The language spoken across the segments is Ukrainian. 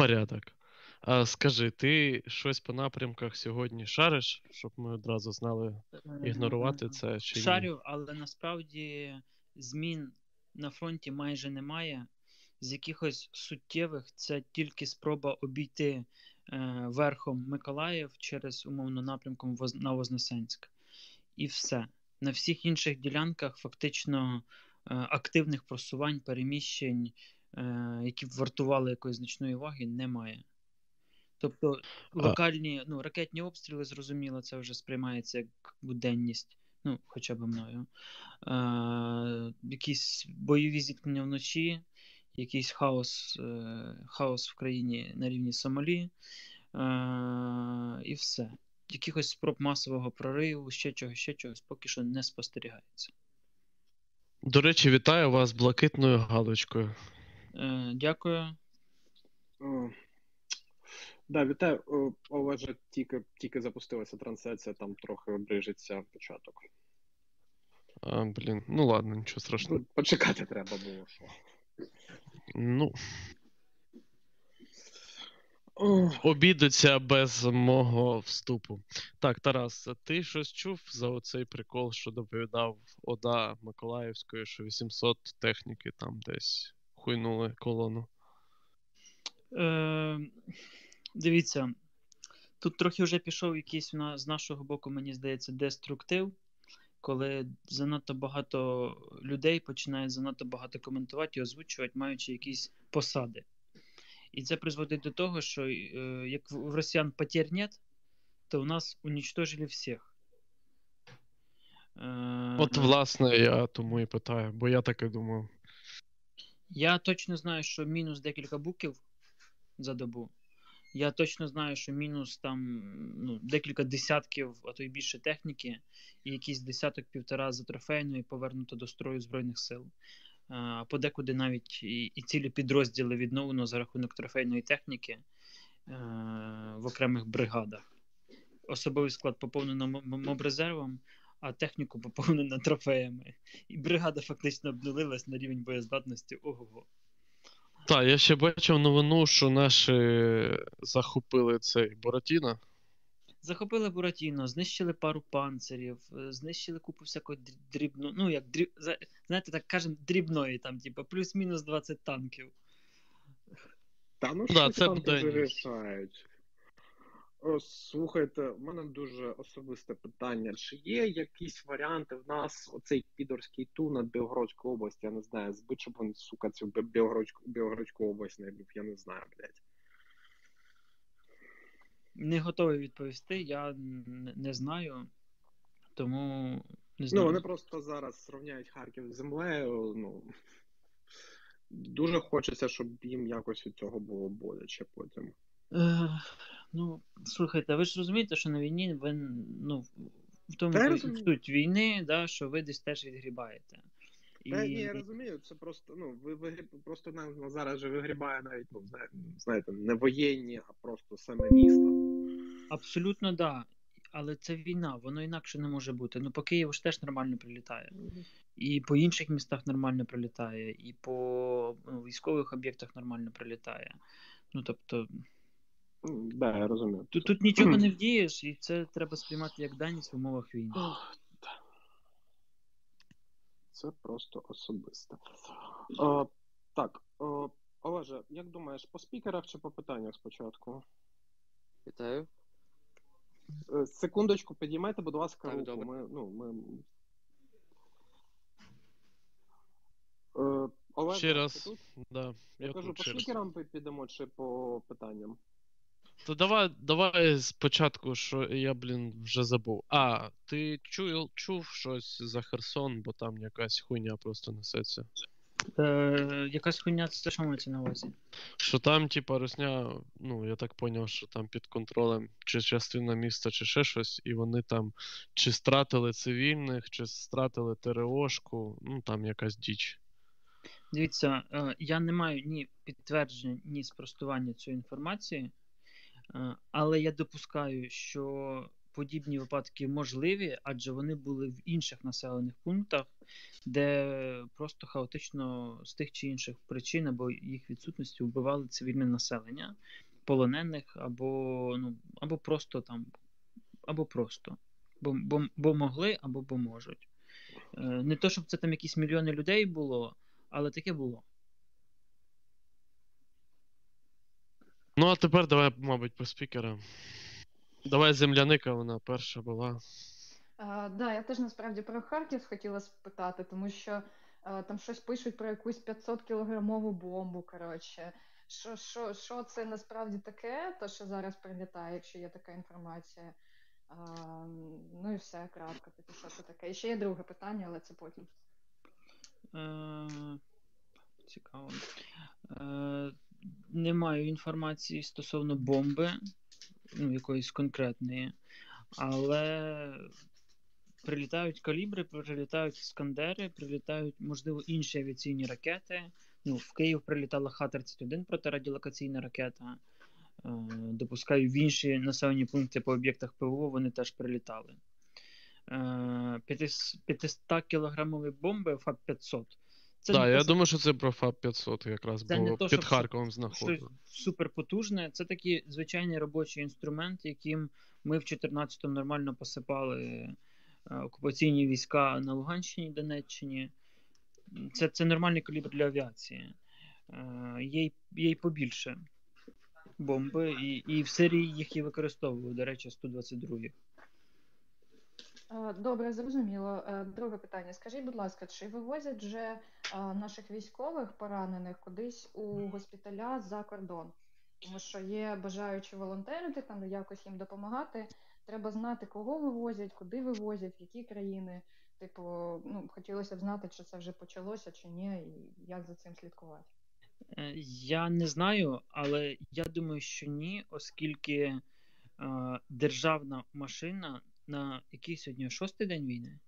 Порядок. А скажи, ти щось по напрямках сьогодні шариш, щоб ми одразу знали ігнорувати це чи ні? Шарю, але насправді змін на фронті майже немає. З якихось суттєвих це тільки спроба обійти е, верхом Миколаїв через умовно напрямком Воз- на Вознесенськ. І все. На всіх інших ділянках фактично е, активних просувань, переміщень, які б вартували якоїсь значної уваги, немає. Тобто локальні ну, ракетні обстріли, зрозуміло, це вже сприймається як буденність, ну, хоча б мною. Е, якісь бойові зіткнення вночі, якийсь хаос, е, хаос в країні на рівні Сомалі, е, і все. Якихось спроб масового прориву, ще чогось, ще чогось, поки що не спостерігається. До речі, вітаю вас з блакитною галочкою. Е, дякую. Да, вітаю. У вас же тільки, тільки запустилася трансляція, там трохи обрижиться початок. А, блін, ну ладно, нічого страшного. Ну, Почекати треба було. Що. Ну, О, обідеться без мого вступу. Так, Тарас, ти щось чув за оцей прикол, що доповідав Ода Миколаївської, що 800 техніки там десь хуйнули колону. Е, дивіться, тут трохи вже пішов якийсь на, з нашого боку, мені здається, деструктив, коли занадто багато людей починає занадто багато коментувати і озвучувати, маючи якісь посади. І це призводить до того, що е, як в в росіян потерь нет, то у нас унічтожили всіх. Е, От, власне, я тому і питаю, бо я так і думав. Я точно знаю, що мінус декілька буків за добу. Я точно знаю, що мінус там ну, декілька десятків, а то й більше техніки, і якийсь десяток півтора за трофейної повернуто до строю Збройних сил. А подекуди навіть і, і цілі підрозділи відновлено за рахунок трофейної техніки е, в окремих бригадах. Особовий склад поповнено мобрезервом, а техніку поповнено трофеями. І бригада фактично обнулилась на рівень боєздатності. Ого. Так, я ще бачив новину, що наші захопили цей Боратіно. Захопили Буратіно, знищили пару панцирів, е, знищили купу всякої дріб- дрібно, ну як дріб, знаєте, так кажемо, дрібної, там, типу, плюс-мінус 20 танків. Та ну Да, щось це там рішають. Слухайте, в мене дуже особисте питання. Чи є якісь варіанти в нас оцей підорський ту над Білгородською областю, я не знаю, збить, щоб він, сука, цю Бі- Білгородську, Білгородську область не був, я не знаю, блядь. Не готовий відповісти, я не знаю, тому не Ну, знаю. вони просто зараз зрівняють Харків з землею. Ну дуже хочеться, щоб їм якось від цього було боляче потім. Е, ну, слухайте, ви ж розумієте, що на війні ви ну, в тому Та суть війни, да, що ви десь теж відгрібаєте. І... Та ні, я розумію, це просто ну ви, ви просто нам зараз же вигрібає навіть ну знаєте, не воєнні, а просто саме місто. Абсолютно да. Але це війна, воно інакше не може бути. Ну, по Києву ж теж нормально прилітає. І по інших містах нормально прилітає, і по ну, військових об'єктах нормально прилітає. Ну, тобто, Да, я розумію. тут, тут нічого не вдієш, і це треба сприймати як даність в умовах війни. Це просто особисте. О, так, о, Олеже, як думаєш, по спікерах чи по питаннях спочатку? Вітаю. Е, Секундочку, підіймайте, будь ласка, Так, руку. добре. Ми, ну, ми... Е, Олеже, Ще ти раз. тут? Да, Я, я кажу, тут по спікерам підемо чи по питанням? То давай, давай спочатку, що я, блін, вже забув. А, ти чув, чув щось за Херсон, бо там якась хуйня просто несеться. Е, якась хуйня, це що мається на увазі? Що там, типа, Росня, ну, я так поняв, що там під контролем чи частина міста, чи ще щось, і вони там чи стратили цивільних, чи стратили ТРОшку, ну там якась діч. Дивіться, е, я не маю ні підтвердження, ні спростування цієї інформації, але я допускаю, що подібні випадки можливі, адже вони були в інших населених пунктах, де просто хаотично з тих чи інших причин або їх відсутності вбивали цивільне населення, полонених, або ну, або просто там, або просто. Бо, бо, бо могли, або бо можуть. Е, не то, щоб це там якісь мільйони людей було, але таке було. Ну, а тепер давай, мабуть, по спікерам. Давай земляника, вона перша була. А, да, я теж насправді про Харків хотіла спитати, тому що а, там щось пишуть про якусь 500 кілограмову бомбу. Коротше, що що, що це насправді таке, то що зараз прилітає, якщо є така інформація. А, ну і все, крапка. Типу, що це таке? І ще є друге питання, але це потім. Е, Цікаво. Е, Не маю інформації стосовно бомби, ну, якоїсь конкретної, але прилітають калібри, прилітають скандери, прилітають, можливо, інші авіаційні ракети. Ну, В Київ прилітала Х-31 протирадіолокаційна ракета. Е, допускаю, в інші населені пункти по об'єктах ПВО вони теж прилітали. 500 кілограмові бомби ФАП-500. Так, да, я думаю, що це про ФАП-500 якраз це було то, під Харковом знаходило. Суперпотужне. Це такий звичайний робочий інструмент, яким ми в 14-му нормально посипали е, окупаційні війська на Луганщині, Донеччині. Це це нормальний калібр для авіації. Е, є є й побільше бомби, і і в Сирії їх і використовували, до речі, 122 Добре, зрозуміло. Е, друге питання. Скажіть, будь ласка, чи вивозять вже наших військових поранених кудись у госпіталя за кордон? Тому що є бажаючі волонтерити, там якось їм допомагати. Треба знати, кого вивозять, куди вивозять, в які країни. Типу, ну хотілося б знати, чи це вже почалося, чи ні, і як за цим слідкувати. Е, я не знаю, але я думаю, що ні, оскільки е, державна машина на який сьогодні шостий день війни.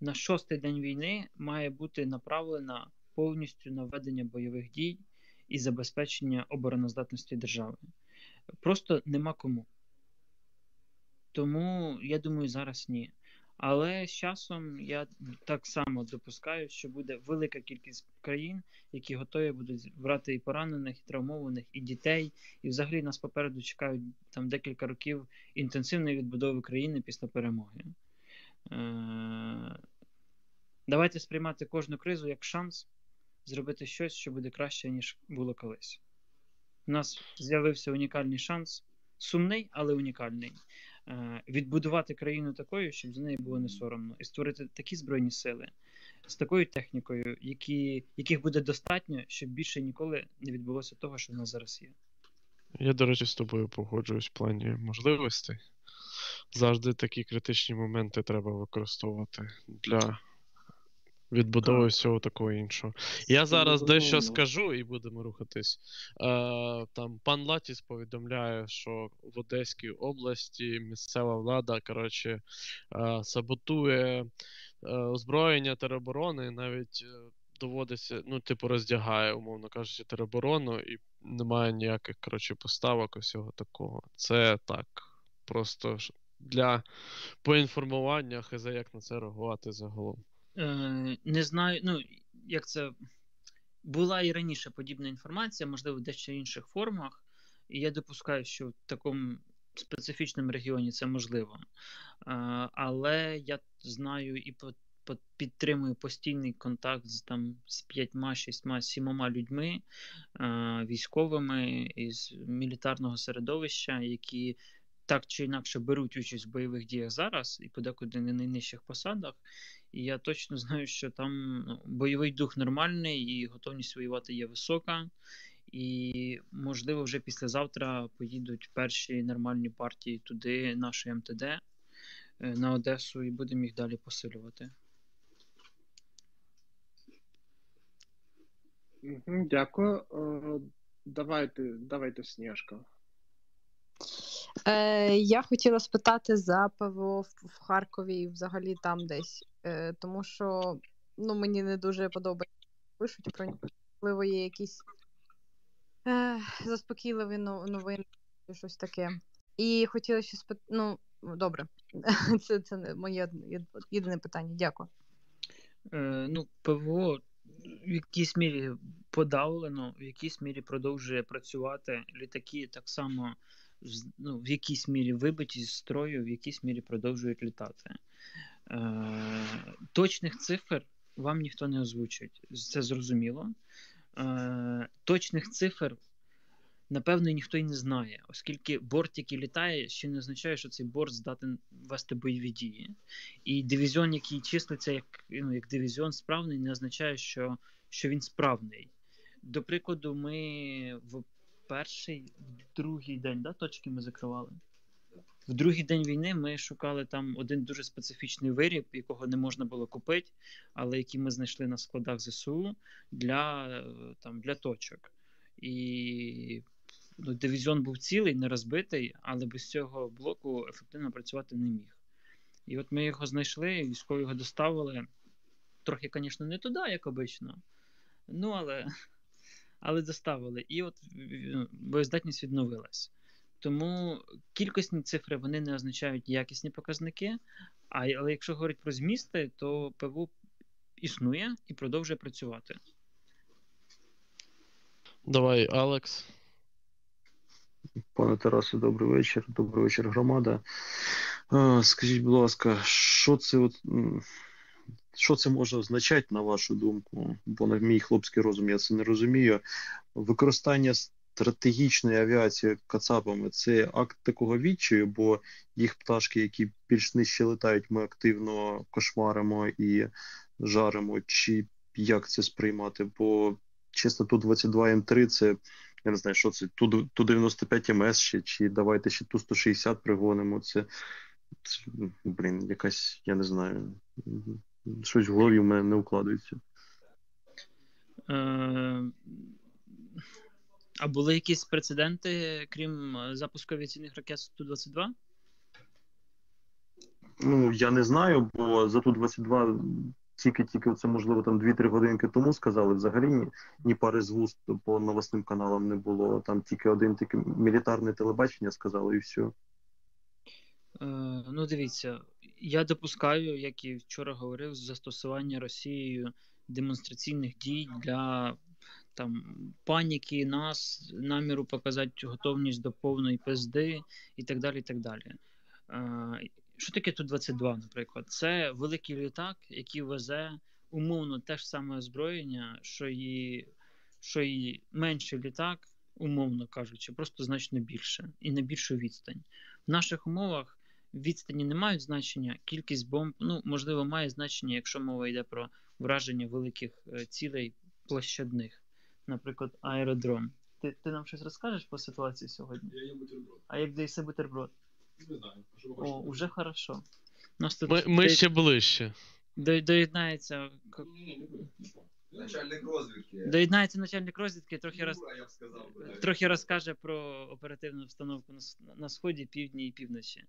На шостий день війни має бути направлена повністю на ведення бойових дій і забезпечення обороноздатності держави. Просто нема кому. Тому я думаю, зараз ні. Але з часом я так само допускаю, що буде велика кількість країн, які готові будуть брати і поранених, і травмованих, і дітей. І взагалі нас попереду чекають там декілька років інтенсивної відбудови країни після перемоги. Е- Давайте сприймати кожну кризу як шанс зробити щось, що буде краще, ніж було колись. У нас з'явився унікальний шанс, сумний, але унікальний. Е, відбудувати країну такою, щоб за неї було не соромно, і створити такі збройні сили з такою технікою, які, яких буде достатньо, щоб більше ніколи не відбулося того, що в нас зараз є. Я, до речі, з тобою погоджуюсь в плані можливостей. Завжди такі критичні моменти треба використовувати для відбудови так. всього такого іншого. Я зараз дещо скажу і будемо рухатись. Е, Там пан Латіс повідомляє, що в Одеській області місцева влада коротше, е, саботує е, озброєння тероборони, навіть е, доводиться, ну, типу, роздягає, умовно кажучи, тероборону, і немає ніяких коротше, поставок усього такого. Це так. Просто для поінформування, хз як на це реагувати загалом. Е, не знаю, ну, як це. Була і раніше подібна інформація, можливо, в дещо інших формах. І я допускаю, що в такому специфічному регіоні це можливо. Е, але я знаю і підтримую постійний контакт з там з п'ятьма, шістьма, сімома людьми, е, військовими із мілітарного середовища, які так чи інакше беруть участь в бойових діях зараз і подекуди на найнижчих посадах. І я точно знаю, що там ну, бойовий дух нормальний і готовність воювати є висока. І, можливо, вже післязавтра поїдуть перші нормальні партії туди, нашої МТД, е, на Одесу, і будемо їх далі посилювати. Дякую. Е, давайте, давайте Сніжка. Е, Я хотіла спитати за ПВО в Харкові і взагалі там десь, Е, тому що ну, мені не дуже подобається, пишуть про нього. Можливо, є якісь е, заспокійливі новини, щось таке. І хотіла ще спитати. Ну, добре, це це моє єдине питання. Дякую. Е, ну, ПВО в якійсь мірі подавлено, в якійсь мірі продовжує працювати. Літаки так само ну, в якійсь мірі вибиті з строю, в якійсь мірі продовжують літати. Е, Точних цифр вам ніхто не озвучить, це зрозуміло. Е, Точних цифр. Напевно, ніхто й не знає, оскільки борт, який літає, ще не означає, що цей борт здатен вести бойові дії. І дивізіон, який числиться як ну, як дивізіон справний, не означає, що що він справний. До прикладу, ми в перший, в другий день да, точки ми закривали. В другий день війни ми шукали там один дуже специфічний виріб, якого не можна було купити, але який ми знайшли на складах ЗСУ для там, для точок. І ну, дивізіон був цілий, не розбитий, але без цього блоку ефективно працювати не міг. І от ми його знайшли, військові його доставили. Трохи, звісно, не туди, як обично. Ну, але але доставили. І от ну, боєздатність відновилась. Тому кількісні цифри вони не означають якісні показники. А, Але якщо говорити про змісти, то ПВО існує і продовжує працювати. Давай, Алекс. Пане Тарасе, добрий вечір. Добрий вечір, громада. Скажіть, будь ласка, що це от, що це може означати, на вашу думку? Бо на мій хлопський розум я це не розумію. Використання стратегічної авіації кацапами це акт такого відчаю, бо їх пташки, які більш нижче летають, ми активно кошмаримо і жаримо, чи як це сприймати? Бо чесно, ту 22 М3 це я не знаю, що це ту, ту 95 МС ще, чи давайте ще ту 160 пригонимо. Це, це блін, якась, я не знаю, щось в голові в мене не укладається. Е, а були якісь прецеденти, крім е, запуску авіаційних ракет Ту-22? Ну, я не знаю, бо за Ту-22 тільки-тільки це, можливо, там 2-3 годинки тому сказали. Взагалі ні, ні пари з вуст по новостним каналам не було. Там тільки один тільки мілітарне телебачення сказали і все. Е, ну, дивіться, я допускаю, як і вчора говорив, застосування Росією демонстраційних дій для там паніки, нас, наміру показати готовність до повної ПСД і так далі. і так далі. Е, що таке Ту-22, наприклад? Це великий літак, який везе умовно те ж саме озброєння, що і що і менший літак, умовно кажучи, просто значно більше і на більшу відстань. В наших умовах відстані не мають значення, кількість бомб, ну, можливо, має значення, якщо мова йде про враження великих е, цілей площадних, наприклад, аеродром. Ти ти нам щось розкажеш по ситуації сьогодні? Я їм бутерброд. А як даєшся бутерброд? Не знаю. Що О, уже хорошо. Нас тут Ми, ми ще ближче. до, доєднається. Начальник розвідки. Доєднається начальник розвідки, трохи роз... Я б сказав. трохи розкаже про оперативну обстановку на, на сході, півдні і півночі.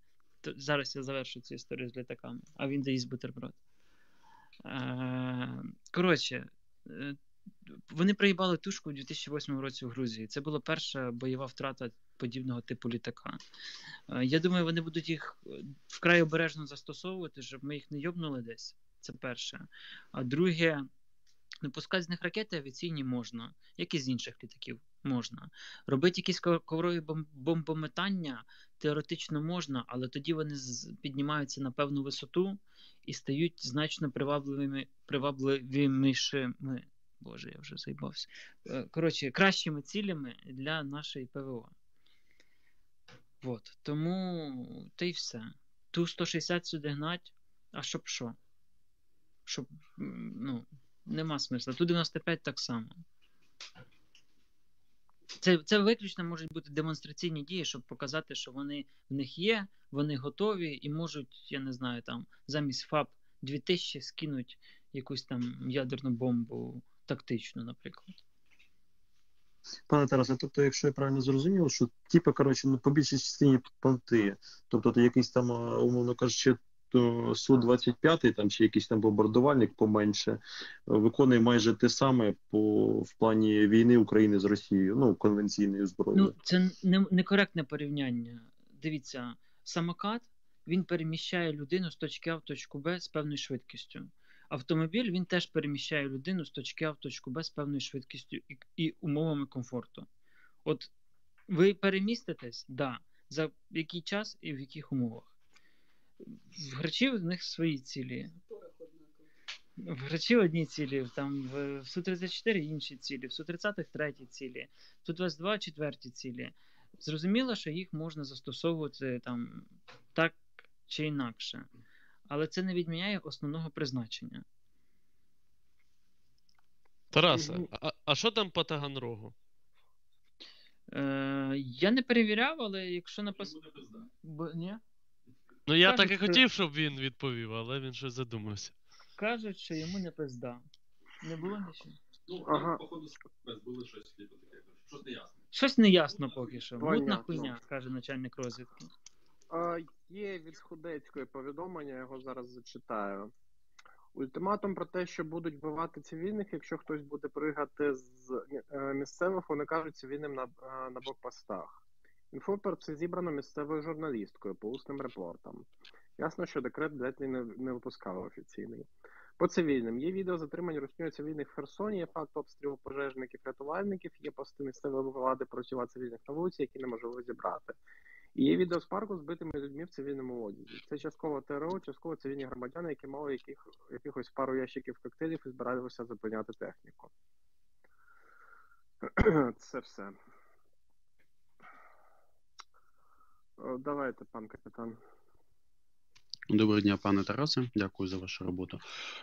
Зараз я завершу цю історію з літаками, а він доїсть бутерброд. Е, коротше, е, вони приїбали тушку у 2008 році в Грузії. Це була перша бойова втрата подібного типу літака. Е, Я думаю, вони будуть їх вкрай обережно застосовувати, щоб ми їх не йобнули десь. Це перше. А друге, ну, пускати з них ракети авіаційні можна, як і з інших літаків можна. Робити якісь коврові бомбометання теоретично можна, але тоді вони піднімаються на певну висоту і стають значно привабливими, привабливішими. Боже, я вже заїбався. Е, Коротше, кращими цілями для нашої ПВО. От. Тому та й все. Ту 160 сюди гнать, а щоб що? Щоб, ну, нема смисла. Ту 95 так само. Це, це виключно можуть бути демонстраційні дії, щоб показати, що вони в них є, вони готові і можуть, я не знаю, там замість ФАП 2000 скинуть якусь там ядерну бомбу тактичну, наприклад. Пане Тарасе, тобто, якщо я правильно зрозумів, що типу, коротше, ну, по більшій частині понти, тобто то якийсь там, умовно кажучи, то Су-25 там чи якийсь там бомбардувальник поменше, виконує майже те саме по в плані війни України з Росією, ну конвенційною зброєю. Ну, це не, некоректне порівняння. Дивіться, самокат він переміщає людину з точки А в точку Б з певною швидкістю. Автомобіль він теж переміщає людину з точки А в точку Б з певною швидкістю і, і умовами комфорту. От ви переміститесь, да. За який час і в яких умовах? В грачів в них свої цілі. В грачів одні цілі, там в, в Су-34 інші цілі, в Су-30 треті цілі, в Су-22 четверті цілі. Зрозуміло, що їх можна застосовувати там так чи інакше. Але це не відміняє основного призначення. Тарасе, а, а що там по Таганрогу? Е, я не перевіряв, але якщо напис... Буде пизда. Ні? Ну я Кажуть, так і хотів, щоб він відповів, але він щось задумався. Кажуть, що йому не пизда. Не було нічого. Ну, Ага. походу, спец були щось, типу таке. Щось не ясно. Щось неясно поки що. Мутна хуйня, каже начальник розвідки. А, Є від Сходецької повідомлення, я його зараз зачитаю. Ультиматум про те, що будуть вбивати цивільних, якщо хтось буде пригати з е, місцевих, вони кажуть цивільним на, е, на блокпостах. Інфо про це зібрано місцевою журналісткою по усним репортам. Ясно, що декрет Бретлі не, не випускав офіційний. По цивільним є відео затримань русньою цивільних в Херсоні, є факт обстрілу пожежників, рятувальників, є пости місцевої влади проти цивільних на вулиці, які неможливо зібрати. І є відео з парку з збитими людьми в цивільному одязі. Це частково ТРО, частково цивільні громадяни, які мали яких, якихось пару ящиків коктейлів і збиралися зупиняти техніку. Це все. О, Давайте, пан капітан. Доброго дня, пане Тарасе. Дякую за вашу роботу.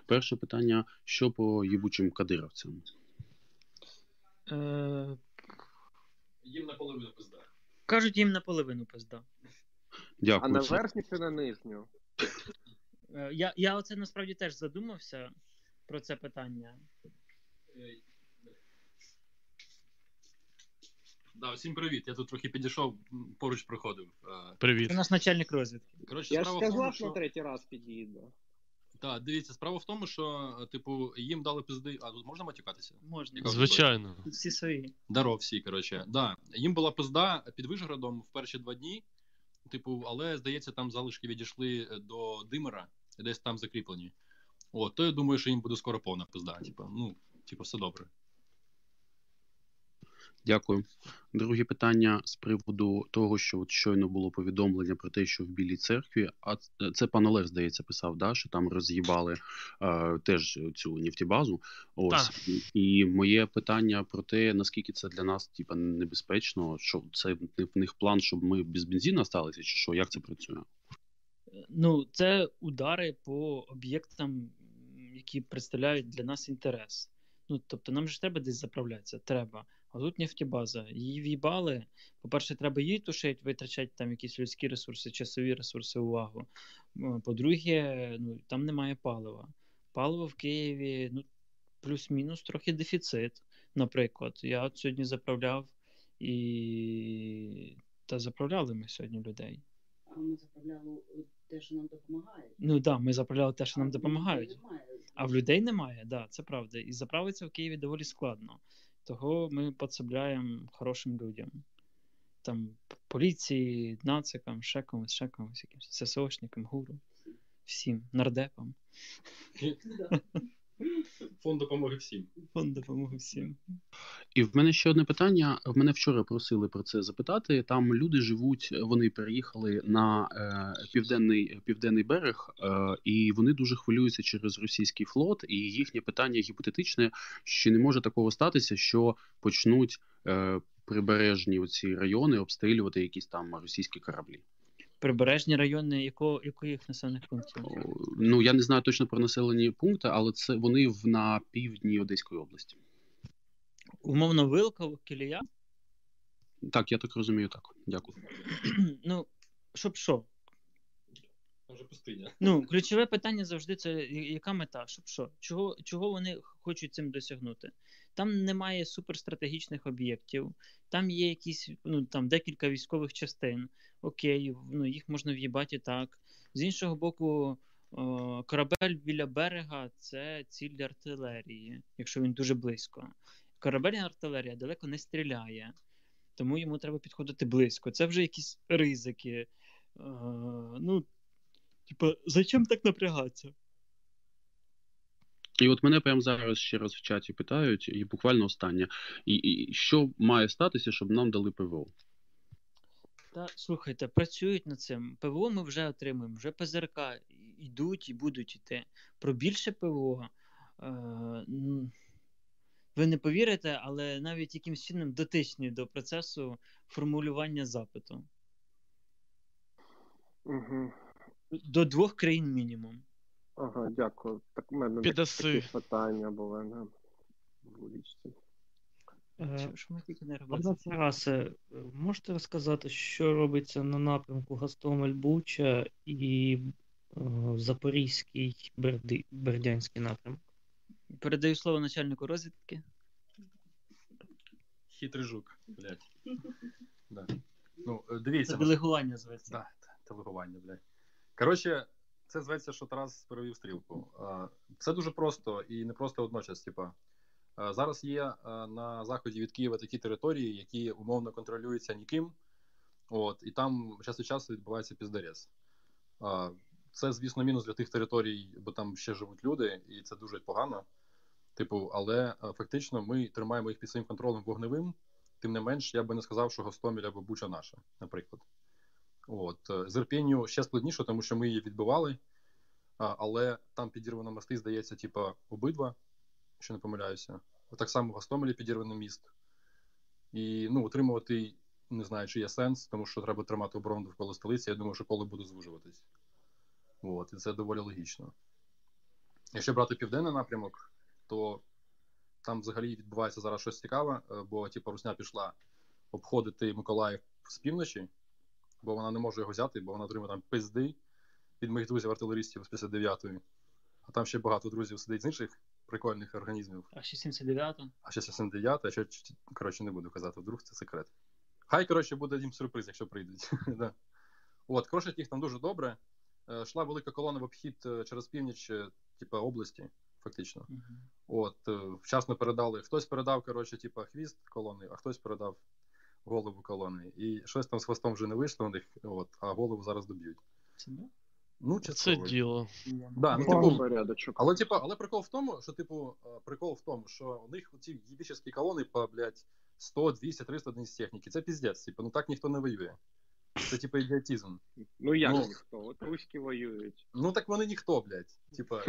Перше питання: що по їбучим кадировцям? Е, Їм наполовину пизда. кажуть, їм наполовину пизда. А на верхню чи на нижню? Е, я, я оце насправді теж задумався про це питання. Да, всім привіт. Я тут трохи підійшов, поруч проходив. Е, Привіт. Це наш начальник розвідки. Коротше, Я ж справа в тому, сказав, на що... третій раз під'їду. Так, дивіться, справа в тому, що, е, типу, їм дали пизди. А тут можна матюкатися? Можна. Яка Звичайно. Всі свої. Даров всі, коротше. Да. Їм була пизда під Вишгородом в перші два дні. Типу, але здається, там залишки відійшли до Димера, і десь там закріплені. От, то я думаю, що їм буде скоро повна пизда. Типу, ну, типу, все добре. Дякую. Друге питання з приводу того, що от щойно було повідомлення про те, що в Білій церкві, а це пан Олег, здається, писав, да, що там роз'їбали е, теж цю нефтебазу. Ось Так. і, моє питання про те, наскільки це для нас типа небезпечно, що це в них план, щоб ми без бензину осталися, чи що, як це працює? Ну, це удари по об'єктам, які представляють для нас інтерес. Ну, тобто, нам же ж треба десь заправлятися, треба. А тут нефтебаза. Її в'їбали. По-перше, треба її тушити, витрачати там якісь людські ресурси, часові ресурси, увагу. По-друге, ну, там немає палива. Паливо в Києві, ну, плюс-мінус трохи дефіцит. Наприклад, я от сьогодні заправляв і. Та заправляли ми сьогодні людей. А ми заправляли те, що нам допомагає. Ну так, да, ми заправляли те, що нам А в допомагають. немає. А в людей немає, да, це правда. І заправитися в Києві доволі складно. Того ми підсобляємо хорошим людям. Там поліції, нацикам, ще комусь, ще комусь, якимось ССОшникам, гуру, всім, нардепам. Фонд допомоги всім. Фонд допомоги всім. І в мене ще одне питання. В мене вчора просили про це запитати. Там люди живуть, вони переїхали на е, південний південний берег, е, і вони дуже хвилюються через російський флот. І їхнє питання гіпотетичне: чи не може такого статися, що почнуть е, прибережні оці райони обстрілювати якісь там російські кораблі? Прибережні райони яко, яких населених пунктів? Ну я не знаю точно про населені пункти, але це вони в на півдні Одеської області. Умовно, вилка, кілія. Так, я так розумію. Так, дякую. ну, щоб що? Там вже пустиня. Ну, ключове питання завжди це яка мета? Щоб що? Чого, чого вони хочуть цим досягнути? Там немає суперстратегічних об'єктів, там є якісь ну там декілька військових частин. Окей, ну їх можна в'їбати так. З іншого боку, о, корабель біля берега це ціль для артилерії, якщо він дуже близько. Корабельна артилерія далеко не стріляє, тому йому треба підходити близько. Це вже якісь ризики. Е, ну, Типа, зачем так напрягатися? І от мене прямо зараз ще раз в чаті питають, і буквально останнє. І, і що має статися, щоб нам дали ПВО? Та слухайте, працюють над цим. ПВО ми вже отримуємо, вже ПЗРК йдуть і будуть йти. Про більше ПВО. Е, ви не повірите, але навіть якимсь чином дотичні до процесу формулювання запиту. Угу. До двох країн мінімум. Ага, дякую. Так у мене такі питання були на вуличці. Е, Що ми тільки не робили? Тарасе, можете розказати, що робиться на напрямку Гастомель-Буча і е, Запорізький Берди... Бердянський напрямок? Передаю слово начальнику розвідки. Хитрий жук, блядь. Да. Ну, е, дивіться. Це делегування зветься. Да, делегування, блядь. Коротше, це зветься, що Тарас перевів стрілку. Все дуже просто і не просто водночас. Типа, Е, зараз є е, на заході від Києва такі території, які умовно контролюються ніким. От, і там час від часу відбувається піздарез. Е, Це, звісно, мінус для тих територій, бо там ще живуть люди, і це дуже погано. Типу, але фактично ми тримаємо їх під своїм контролем вогневим. Тим не менш, я би не сказав, що Гостомель або Буча наша, наприклад. От. е, З Ірпінню ще складніше, тому що ми її відбивали, але там підірвано мости, здається, типа обидва, якщо не помиляюся. Так само в Гостомелі підірваний міст. І ну, утримувати, не знаю, чи є сенс, тому що треба тримати оборону довкола столиці. Я думаю, що поле буде звужуватись. От, і це доволі логічно. Якщо брати південний напрямок, то там взагалі відбувається зараз щось цікаве, е, бо типу, Русня пішла обходити Миколаїв з півночі, бо вона не може його взяти, бо вона отримує там пизди від моїх друзів артилеристів з 59-ї. А там ще багато друзів сидить з інших прикольних організмів. А ще 79 А ще 79, а ще коротше не буду казати, вдруг це секрет. Хай, коротше, буде їм сюрприз, якщо прийдуть. да. От, крошать їх там дуже добре. Е, Шла велика колона в обхід е, через північ, типу, області, фактично. От, е, вчасно передали. Хтось передав, коротше, типу, хвіст колони, а хтось передав голову колони. І щось там з хвостом вже не вийшло у них, от, а голову зараз доб'ють. Це? Ну, Це частково. діло. Да, ну, типу, порядочок. але, типа, але прикол в тому, що, типу, е, прикол в тому, що у них ці єбічні колони по, блядь, 100, 200, 300 одиниць техніки. Це піздець, типу, ну так ніхто не воює. Це, типу, ідіотизм. Ну як Ну. ніхто? От руські воюють. Ну так вони ніхто, блядь. Типа.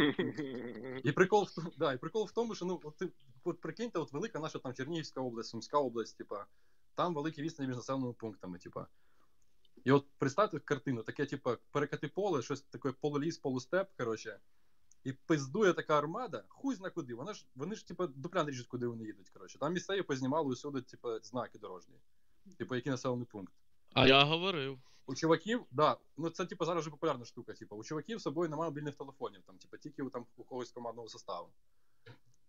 І прикол в тому, да, і прикол в тому, що ну, от ти от прикиньте, от велика наша там Чернігівська область, Сумська область, типа, там великі відстані між населеними пунктами, типа. І от представте картину, таке, типа, перекати поле, щось таке полуліс, полустеп, коротше, і пиздує така армада, хуй зна куди. Вона ж, вони ж, типа, дупля не ріжуть, куди вони їдуть, коротше. Там місцеві познімали усюди, типа, знаки дорожні. Типу, який населений пункт. А я говорив. У чуваків, да, ну це типу зараз вже популярна штука. Типу, у чуваків з собою немає мобільних телефонів, там, типу, тільки у, там, у когось командного составу.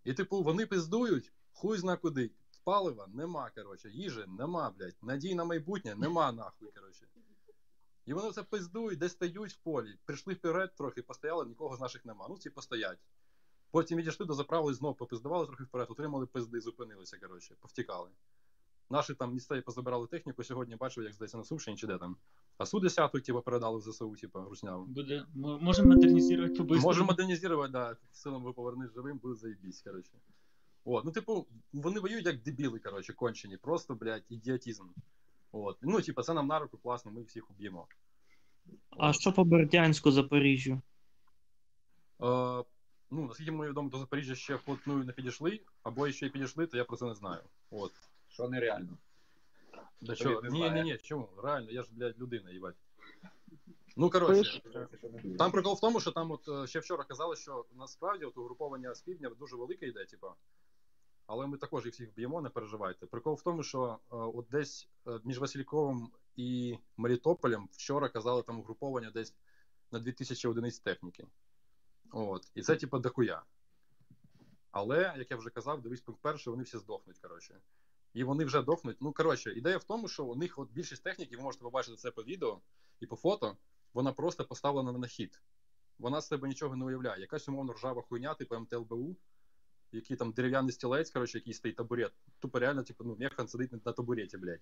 І, типу, вони пиздують, хуй зна куди. Палива нема, коротше, їжі нема, блядь. Надій на майбутнє нема, нахуй, коротше. І вони це пиздують, десь стають в полі. Прийшли вперед трохи, постояли, нікого з наших нема. Ну, ці постоять. Потім відійшли до заправили, знов попиздували трохи вперед, отримали пизди, зупинилися, коротше, повтікали. Наші там місцеві позабирали техніку, сьогодні бачив, як здається на Сумщині чи де там. А су 10 типу, передали в ЗСУ, типу, русняву. Буде... Можемо модернізувати побисти. Можемо модернізувати, да, силам ви повернеш живим, буде заєбісь, коротше. От, ну, типу, вони воюють як дебіли, коротше, кончені. Просто, блядь, ідіотизм. От. Ну, типу, це нам на руку класно, ми всіх уб'ємо. А що по Бердянську, Запоріжжю? Е, ну, наскільки мені відомо, до Запоріжжя ще вплотную не підійшли, або ще й підійшли, то я про це не знаю. От. Що нереально. Да що? не Ні, ні, ні, чому? Реально, я ж, блядь, людина, їбать. Ну, коротше, там прикол в тому, що там от е, ще вчора казали, що насправді от угруповання з півдня дуже велике йде, типа. Але ми також їх всіх б'ємо, не переживайте. Прикол в тому, що е, от десь е, між Васильковим і Мелітополем вчора казали там угруповання десь на 2000 одиниць техніки. От. І це, типа, дохуя. Але, як я вже казав, дивись, пункт перший, вони всі здохнуть, коротше. І вони вже дохнуть. Ну, коротше, ідея в тому, що у них от більшість техніки, ви можете побачити це по відео і по фото, вона просто поставлена на хід. Вона з себе нічого не уявляє. Якась умовно ржава хуйня, типу МТЛБУ, який там дерев'яний стілець, коротше, який стоїть табурет. Тупо реально, типу, ну, механ сидить на, на табуреті, блядь.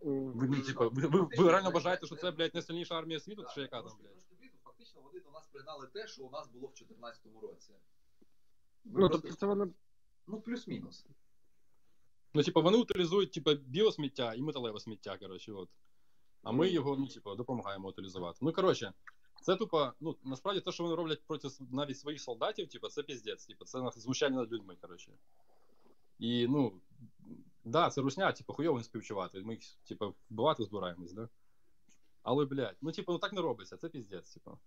Ви, ну, типу, ви, ви, ви реально вважаєте, що це, блядь, найсильніша армія світу, чи яка там, блядь? Фактично вони до нас пригнали те, що у нас було в 2014 році. Ну, тобто це вони. Ну, плюс-мінус. Ну, типу, вони утилізують типу, біосміття і металеве сміття, коротше, от. А ми його, ну, типу, допомагаємо утилізувати. Ну, коротше, це тупо, ну, насправді те, що вони роблять проти навіть своїх солдатів, типу, це піздець, типу, це знущання над людьми, коротше. І, ну, да, це русня, типу, хуйово не співчувати. Ми їх, типу, вбивати збираємось, да? Але, блядь, ну, типу, ну так не робиться, це піздець, типу.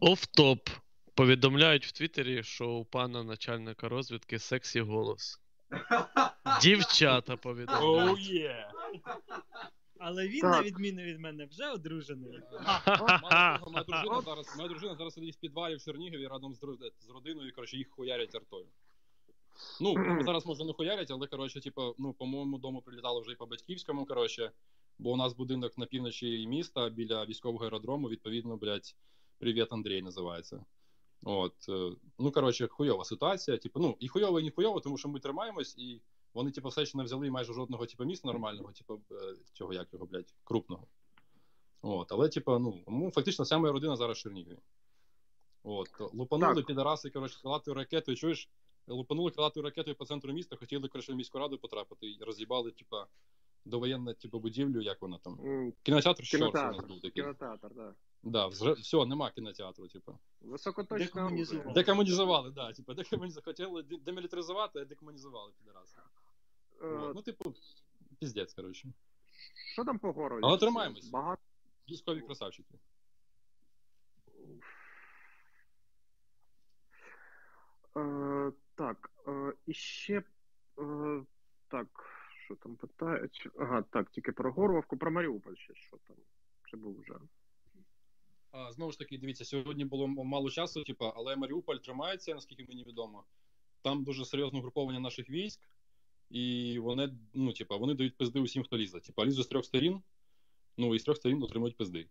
Оф-топ. Повідомляють в Твіттері, що у пана начальника розвідки сексі голос. Дівчата повідомляють. Oh, yeah. Але він, Так. на відміну від мене, вже одружений. Моя дружина зараз, моя дружина зараз сидить в підвалі в Чернігові разом з, з родиною, коротше, їх хуярять артою. Ну, зараз може не хуярять, але коротше, типу, ну, по моєму дому прилітало вже і по батьківському, коротше, бо у нас будинок на півночі міста біля військового аеродрому, відповідно, блядь, Привіт, Андрій називається. От, е, ну, коротше, хуйова ситуація. Типу, ну, і хуйово, і не хуйово, тому що ми тримаємось, і вони, типу, все ще не взяли майже жодного типу, міста нормального, типу, е, цього як його, блядь, крупного. От, але, типу, ну, ну, фактично, вся моя родина зараз в Чернігові. От, лупанули Так. підараси, коротше, крилатою ракетою, чуєш, лупанули крилатою ракетою по центру міста, хотіли, коротше, в міську раду потрапити і роз'їбали, типа, довоєнну, типу, будівлю, як вона там. Кінотеатр що це у нас був такий. Кінотеатр, так. Да, вже все, нема кінотеатру, типу. Високоточне Декомунізували. Декомунізували, да, типу, декомунізували. Хотіли демілітаризувати, а декомунізували підараси. Е, ну, типу, піздець, коротше. Що там по городі? Але тримаємось. Багато. Військові красавчики. Е, так, е, і ще. Е, так, що там питають? Ага, так, тільки про Горловку, про Маріуполь ще що там. Чи був вже? А, знову ж таки, дивіться, сьогодні було мало часу, типу, але Маріуполь тримається, наскільки мені відомо. Там дуже серйозне угруповання наших військ, і вони, ну, типу, вони дають пизди усім, хто лізе. Типу, лізуть з трьох сторін, ну і з трьох сторін отримують пизди.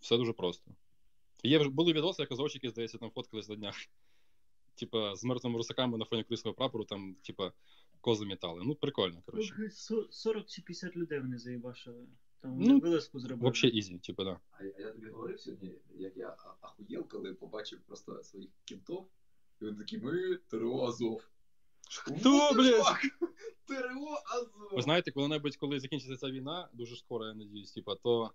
Все дуже просто. Є вже- були відоси, як азовчики, здається, там фоткались на днях. Типа, з мертвими русаками на фоні українського прапору, там, типа, кози метали. Ну, прикольно, коротше. Со- 40 чи 50 людей вони заїбашили. Там Ну, вилазку зробили. Вообще easy, типу, да. А я, а я тобі говорив сьогодні, як я а- ахуєл, коли побачив просто своїх кентов, і вони такі, ми ТРО Азов. Хто, блядь? ТРО Азов! Ви знаєте, коли-небудь, коли закінчиться ця війна, дуже скоро, я надіюсь, типа, то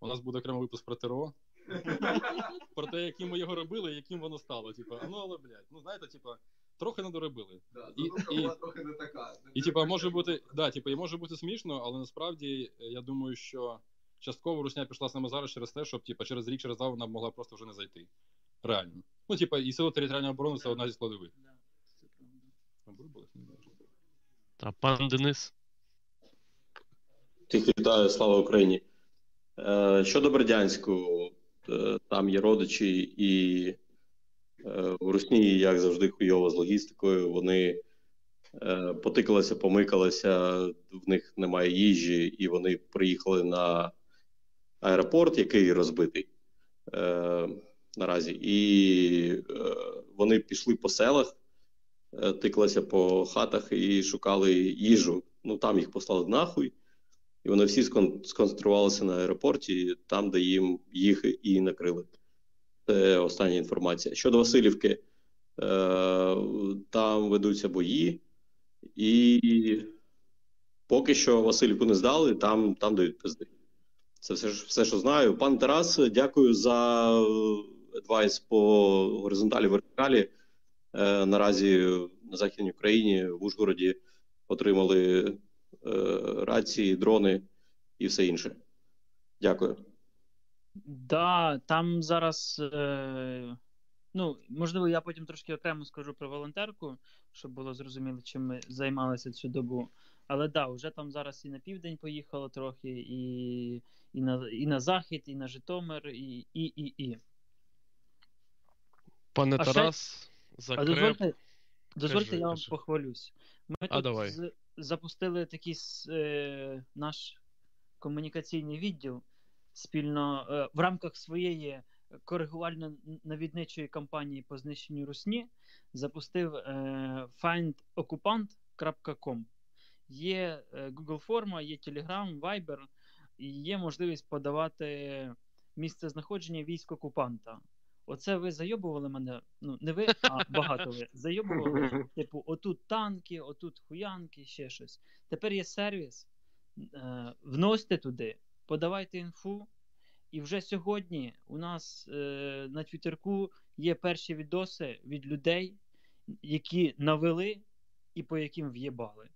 у нас буде окремий випуск про ТРО. Про те, яким ми його робили і яким воно стало. Типа, ну але, блядь, ну знаєте, типа, трохи не доробили. Да, І- і- була трохи не така. не І типа може бути, да, типа, і може бути смішно, але насправді е, я думаю, що частково русня пішла саме зараз через те, щоб типа через рік, через два вона могла просто вже не зайти. Реально. Ну, типа, і сила територіальної оборони це одна зі складових. Були? Не знаю. Та пан Денис. Всіх вітаю, слава Україні. Е, Щодо Бердянську, е, там є родичі, і е, у Русні, як завжди, хуйово з логістикою. Вони е, потикалися, помикалися, в них немає їжі, і вони приїхали на аеропорт, який розбитий е, наразі. І е, вони пішли по селах, е, тикалися по хатах і шукали їжу. Ну там їх послали нахуй. І вони всі сконцентрувалися на аеропорті, там, де їм їх і накрили. Це остання інформація. Щодо Васильівки, е, там ведуться бої, і поки що Васильівку не здали, там, там дають пизди. Це все, все, що знаю. Пан Тарас, дякую за адвайс по горизонталі вертикалі. Е, наразі на Західній Україні в Ужгороді отримали е, рації, дрони і все інше. Дякую. Да, там зараз. Е... Ну, можливо, я потім трошки окремо скажу про волонтерку, щоб було зрозуміло, чим ми займалися цю добу. Але да, вже там зараз і на південь поїхало трохи, і, і, на, і на захід, і на Житомир, і, і, і, і. Пане А ще- Тарас, А дозвольте, дозвольте, Кажи, я вам кажи. похвалюсь. Ми А, тут давай. з- запустили такий е, наш комунікаційний відділ спільно е, в рамках своєї коригувально-навідничої кампанії по знищенню русні запустив е, findoccupant.com. Є е, Google форма, є Telegram, Viber, і є можливість подавати місце знаходження військ окупанта. Оце ви зайобували мене. Ну, не ви, а багато ви. Зайобували. Типу, отут танки, отут хуянки, ще щось. Тепер є сервіс. Е, вносьте туди, подавайте інфу. І вже сьогодні у нас е, на Твіттерку є перші відоси від людей, які навели і по яким в'єбали.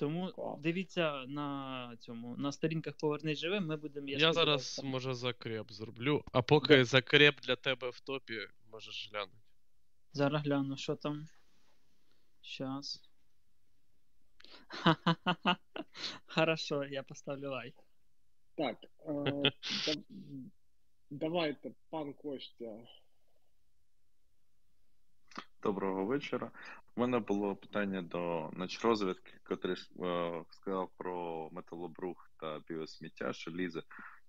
Тому дивіться на цьому на сторінках Повернись живим. Ми будемо Я сподіваюся, зараз, там- може, закреп зроблю, а поки Да. закреп для тебе в топі, можеш глянути. Зараз гляну, що там. Щас. Хорошо, я поставлю лайк. Так, е, да- давайте, пан Костя. Доброго вечора. У мене було питання до начрозвідки, котрий е, сказав про металобрух та біосміття, лізе.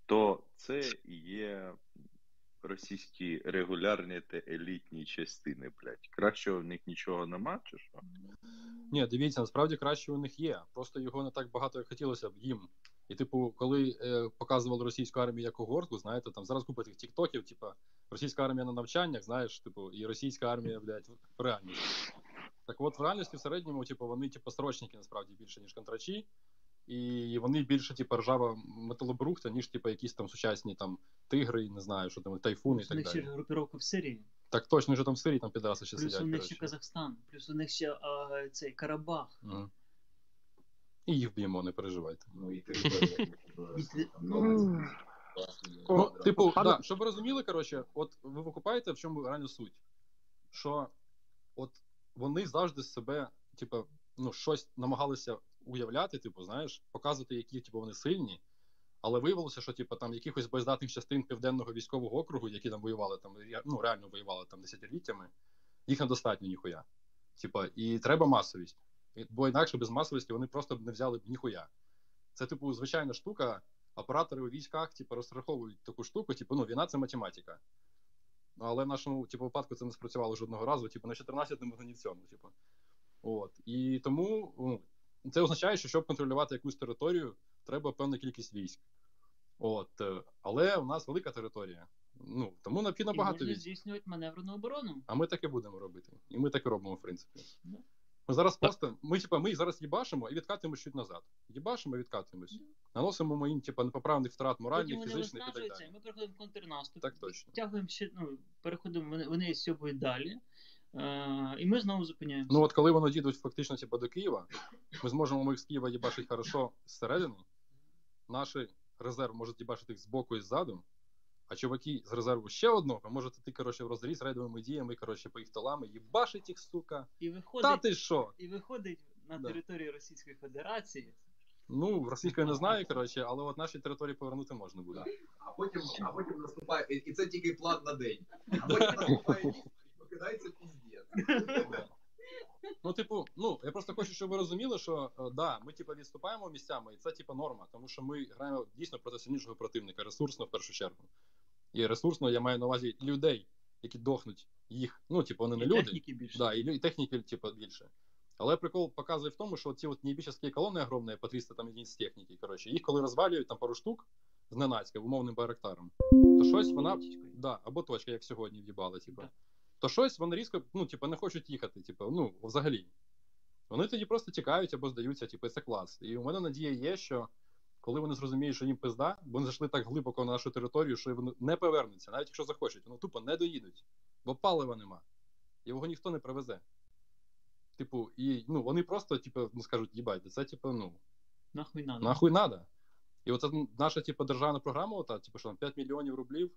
То це є російські регулярні та елітні частини, блядь. Краще в них нічого нема, чи що? Ні, дивіться, насправді краще у них є. Просто його не так багато, як хотілося б їм. І, типу, коли е, показували російську армію як угорку, знаєте, там зараз купа тих тіктоків, типу, російська армія на навчаннях, знаєш, типу, і російська армія, блядь, в реальності. Так от в реальності в середньому, типу, вони, типу, срочники насправді більше, ніж контрачі. І вони більше, типу, ржава металобрухта, ніж типу, якісь там сучасні там тигри, не знаю, що там, тайфуни і так далі. групіровка в Сирії. Так точно, вже там в Сирії там підраси ще Плюс сидять. у них коротше. ще Казахстан, плюс у них ще а, цей Карабах. Мгм. І їх б'ємо, не переживайте. Ну і І ти- Ну, Ну, типу, да, щоб ви розуміли, коротше, от ви викупаєте, в чому реально суть. Що от вони завжди себе, типу, ну, щось намагалися уявляти, типу, знаєш, показувати, які типу, вони сильні. Але виявилося, що типу, там якихось боєздатних частин південного військового округу, які там воювали, там ну, реально воювали там десятиліттями, їх недостатньо ніхуя. Типа, і треба масовість. Бо інакше без масовості вони просто б не взяли б ніхуя. Це, типу, звичайна штука. Оператори у військах, типу, розраховують таку штуку, типу, ну, війна це математика. Ну, Але в нашому типу, випадку це не спрацювало жодного разу, типу, на 14 ні в цьому. Типу. От. І тому ну, це означає, що щоб контролювати якусь територію, треба певна кількість військ. От. Але у нас велика територія. Ну, тому необхідно І багато військ. здійснюють маневрену оборону. А ми так і будемо робити. І ми так і робимо, в принципі. Ми зараз просто, ми, типа, ми їх зараз їбашимо і відкатуємось чуть назад. Їбашимо і відкатуємось. Наносимо їм, типа, непоправних втрат Потім моральних, вони фізичних і так далі. ми переходимо в контрнаступ. Так точно. Тягуємо ще, ну, переходимо, вони, вони сьобують далі. Е, і ми знову зупиняємося. Ну от коли вони дійдуть фактично типа, до Києва, ми зможемо їх з Києва їбашити хорошо зсередини. Наш резерв може їбашити їх збоку і ззаду. А чуваки з резерву ще одного можуть ти, коротше, в розріз рейдовими діями, коротше, по їх талами, їбашить їх, сука. І виходить, Та ти що? і виходить на Да. території Російської Федерації. Ну, російською не знаю, коротше, але от наші території повернути можна буде. А потім, а потім наступає, і- це тільки план на день. А потім наступає і покидається піздець. Ну, типу, ну я просто хочу, щоб ви розуміли, що е, да, ми типу відступаємо місцями, і це типу норма, тому що ми граємо дійсно проти сильнішого противника, ресурсно в першу чергу. І ресурсно я маю на увазі людей, які дохнуть їх. Ну, типу, вони не І люди. техніки більше. Да, і, і техніки, типу, більше. Але прикол показує в тому, що ці от небічні колони огромні, по 300 там единиць техніки, коротше, їх коли розвалюють там пару штук зненацька, умовним байрактаром, то щось вона. Да, або точка, як сьогодні в'їбала, типу. То щось вони різко, ну, типу, не хочуть їхати, типу, ну, взагалі. Вони тоді просто тікають або здаються, типу, це клас. І у мене надія є, що коли вони зрозуміють, що їм пизда, бо вони зайшли так глибоко на нашу територію, що вони не повернуться, навіть якщо захочуть, вони тупо не доїдуть, бо палива нема. Його ніхто не привезе. Типу, і ну, вони просто, типу, ну, скажуть, їбать, це, типу, ну, Нахуй надо. нахуй надо. І оце наша, типу, державна програма, ота, типу, що там 5 мільйонів рублів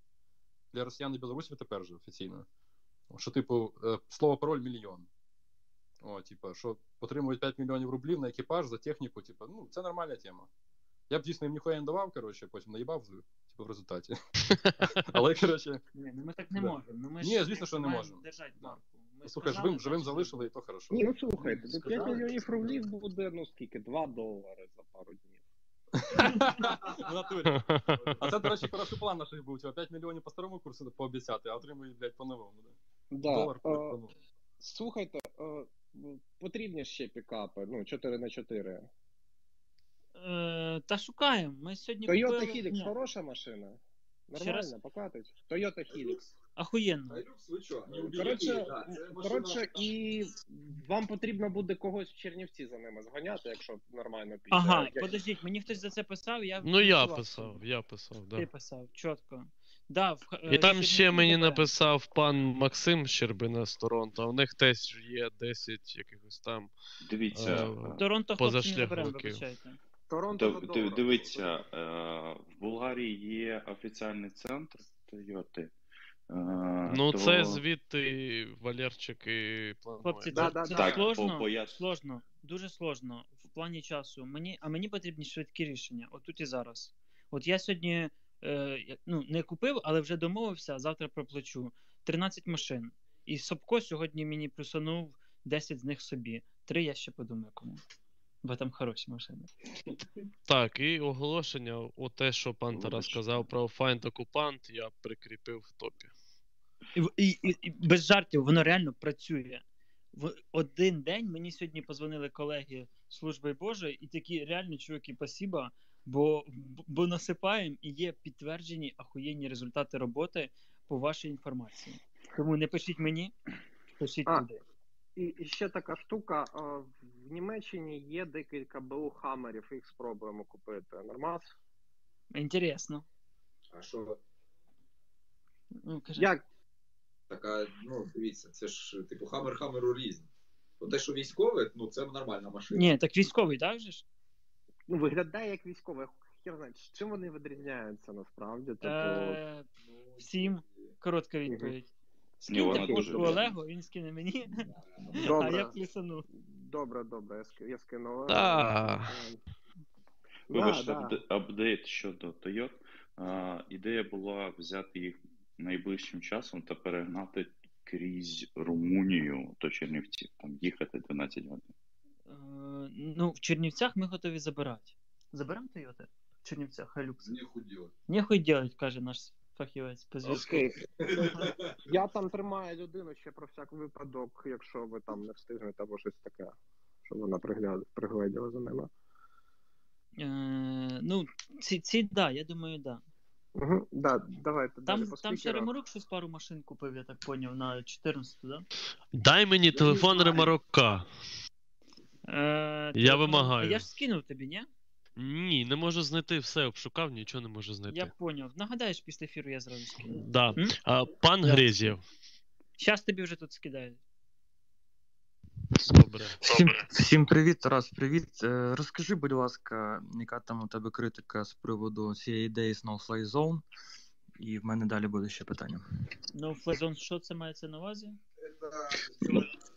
для росіян і білорусів тепер вже офіційно. Що, типу, е, слово пароль мільйон. О, типу, що отримують 5 мільйонів рублів на екіпаж за техніку, типу, ну, це нормальна тема. Я б дійсно їм ніхуя не давав, коротше, потім наїбав, типу, в результаті. Але, коротше. Ні, ну ми так не можемо. Ну, ми Ні, ж звісно, що не можемо. марку. Ми Слухай, живим, живим залишили, і то хорошо. Ні, ну слухайте, ну 5 мільйонів рублів буде, ну скільки, 2 долари за пару днів. В натурі. А це, до речі, хороший план наш був. Типа 5 мільйонів по старому курсу пообіцяти, а отримують, блядь, по-новому. Да. Да, Долар е, по ну. Слухайте, е, потрібні ще пікапи, ну, 4 на 4 Е, та шукаємо. Ми сьогодні Toyota купили- Helix хороша машина? Нормально, покатить. Toyota Helix. Ахуєнно. Що? Ну, Коротше? Да, коротше, і вам потрібно буде когось в Чернівці за ними зганяти, якщо нормально піде. Ага, Як- подождіть, мені хтось за це писав, я Ну я писав, я писав, Ти писав, чітко. Да, в, Х- І е, там ще Чернівці мені заберемо. написав пан Максим Щербина з Торонто, у них теж є 10 якихось там Дивіться, е, Торонто хлопці не заберемо, вибачайте. Торонто. Дивіться, е, в Болгарії є офіціальний центр Тойоти. Ну, то... це звідти Валерчик і. Хлопці, Да, да, це. Так, сложно, сложно, дуже сложно в плані часу. Мені, а мені потрібні швидкі рішення, отут і зараз. От я сьогодні е, ну, не купив, але вже домовився, завтра проплачу 13 машин. І Собко сьогодні мені плюсанув 10 з них собі. Три я ще подумаю кому. Бо там хороші машини. Так, і оголошення, о те, що пан Тарас сказав про Find Occupant, я прикріпив в топі. І, і, і, без жартів, воно реально працює. В один день мені сьогодні позвонили колеги Служби Божої, і такі реально чуваки, спасіба, бо, бо насипаємо і є підтверджені ахуєнні результати роботи по вашій інформації. Тому не пишіть мені, пишіть А. туди. І, і ще така штука. В Німеччині є декілька БУ Хаммерів, їх спробуємо купити. Нормас? Інтересно. А що? Ну, кажи. Як? Така, ну, дивіться, це ж, типу, хамер хамеру різні. От те, що військове, ну, це нормальна машина. Ні, так військовий, так же ж? Ну, виглядає як військовий. Хер знає, чим вони відрізняються насправді? Типу, Е, всім коротка відповідь. Ні, вона Скиньте дуже фотку. Олегу, він скине мені, а Добре. я плюсану. Добре, добре, я, ски- я скинув. Да. Е, Вибачте, да, да. апде- апдейт щодо Toyota. А, ідея була взяти їх найближчим часом та перегнати крізь Румунію до Чернівців, там їхати 12 годин. Е, ну, в Чернівцях ми готові забирати. Заберемо Тойоти? В Чернівцях, хай люкс. Не худіло. Нехуй делать, каже наш фахівець по зв'язку. Окей. Я там тримаю людину ще про всяк випадок, якщо ви там не встигнете або щось таке, щоб вона пригляд... пригледіла за ними. Е, ну, ці, ці, да, я думаю, да. Угу, да, давайте Там, далі по там ще спікерах. Ремарук щось пару машин купив, я так поняв, на 14, да? Дай мені телефон Ремарока. Е, Я телефон- вимагаю. А я ж скинув тобі, ні? Ні, не можу знайти все, обшукав, нічого не можу Я знайти. поняв. Нагадаєш, після ефіру я зразу скину. Да. А, пан Гризєв. Щас тобі вже тут скидають. Добре. Всім, всім привіт, Тарас, привіт. Е, Розкажи, будь ласка, яка там у тебе критика з приводу цієї ідеї Snowfly Zone? І в мене далі буде ще питання. No Fly Zone, що це мається на увазі?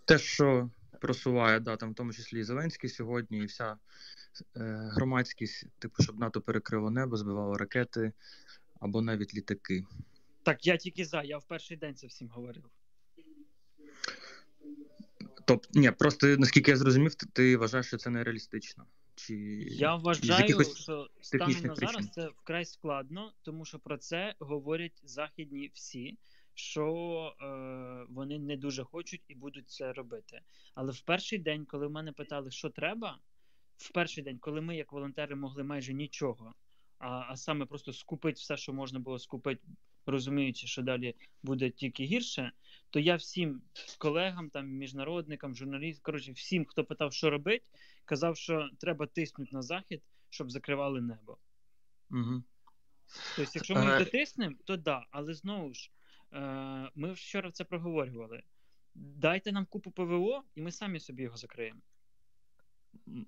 Те, що просуває, да, там в тому числі і Зеленський сьогодні, і вся е, громадськість, типу, щоб НАТО перекрило небо, збивало ракети або навіть літаки. Так, я тільки за, я в перший день це всім говорив. Тобто, ні, просто наскільки я зрозумів, ти, ти вважаєш, що це нереалістично. Чи Я вважаю, що станом на зараз це вкрай складно, тому що про це говорять західні всі, що е, вони не дуже хочуть і будуть це робити. Але в перший день, коли в мене питали, що треба, в перший день, коли ми, як волонтери, могли майже нічого, а, а саме просто скупити все, що можна було скупити, розуміючи, що далі буде тільки гірше, то я всім колегам, там, міжнародникам, журналістам, коротше, всім, хто питав, що робити, казав, що треба тиснути на захід, щоб закривали небо. Угу. Тобто, якщо ми Е, дотиснемо, то да, але знову ж, ми вчора це проговорювали. Дайте нам купу ПВО, і ми самі собі його закриємо.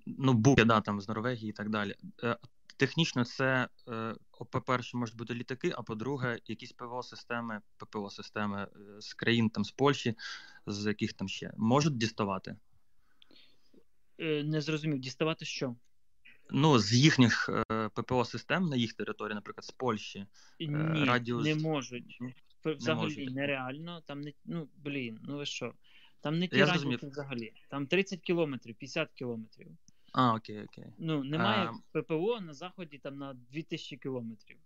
ну, буки, да, там з Норвегії і так далі. Е, Технічно це, е, по-перше, можуть бути літаки, а по-друге, якісь ПВО-системи, ППО-системи е, з країн там з Польщі, з яких там ще можуть діставати. Е, не зрозумів, діставати що? Ну, з їхніх е, ППО-систем на їх території, наприклад, з Польщі. е, Ні, радіус... не можуть. Взагалі можуть. нереально. Там не ну блін, ну ви що? Там не ті радіуси взагалі. Там 30 кілометрів, 50 кілометрів. А, окей, окей. Ну, немає А, ППО на заході там на 2000 кілометрів.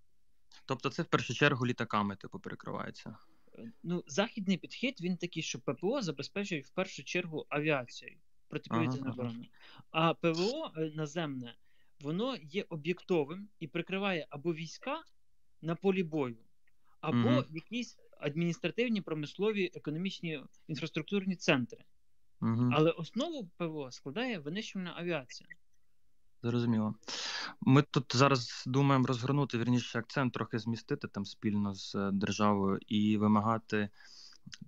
тобто це в першу чергу літаками, типу, перекривається. Ну, західний підхід він такий, що ППО забезпечують в першу чергу авіацією, протиповітряну Ага, ага. А ПВО е, наземне, воно є об'єктовим і прикриває або війська на полі бою, або в якісь адміністративні, промислові, економічні інфраструктурні центри. Мгм. Але основу ПВО складає винищувальна авіація. Зрозуміло. Ми тут зараз думаємо розгорнути вірніше акцент, трохи змістити там спільно з е, державою і вимагати,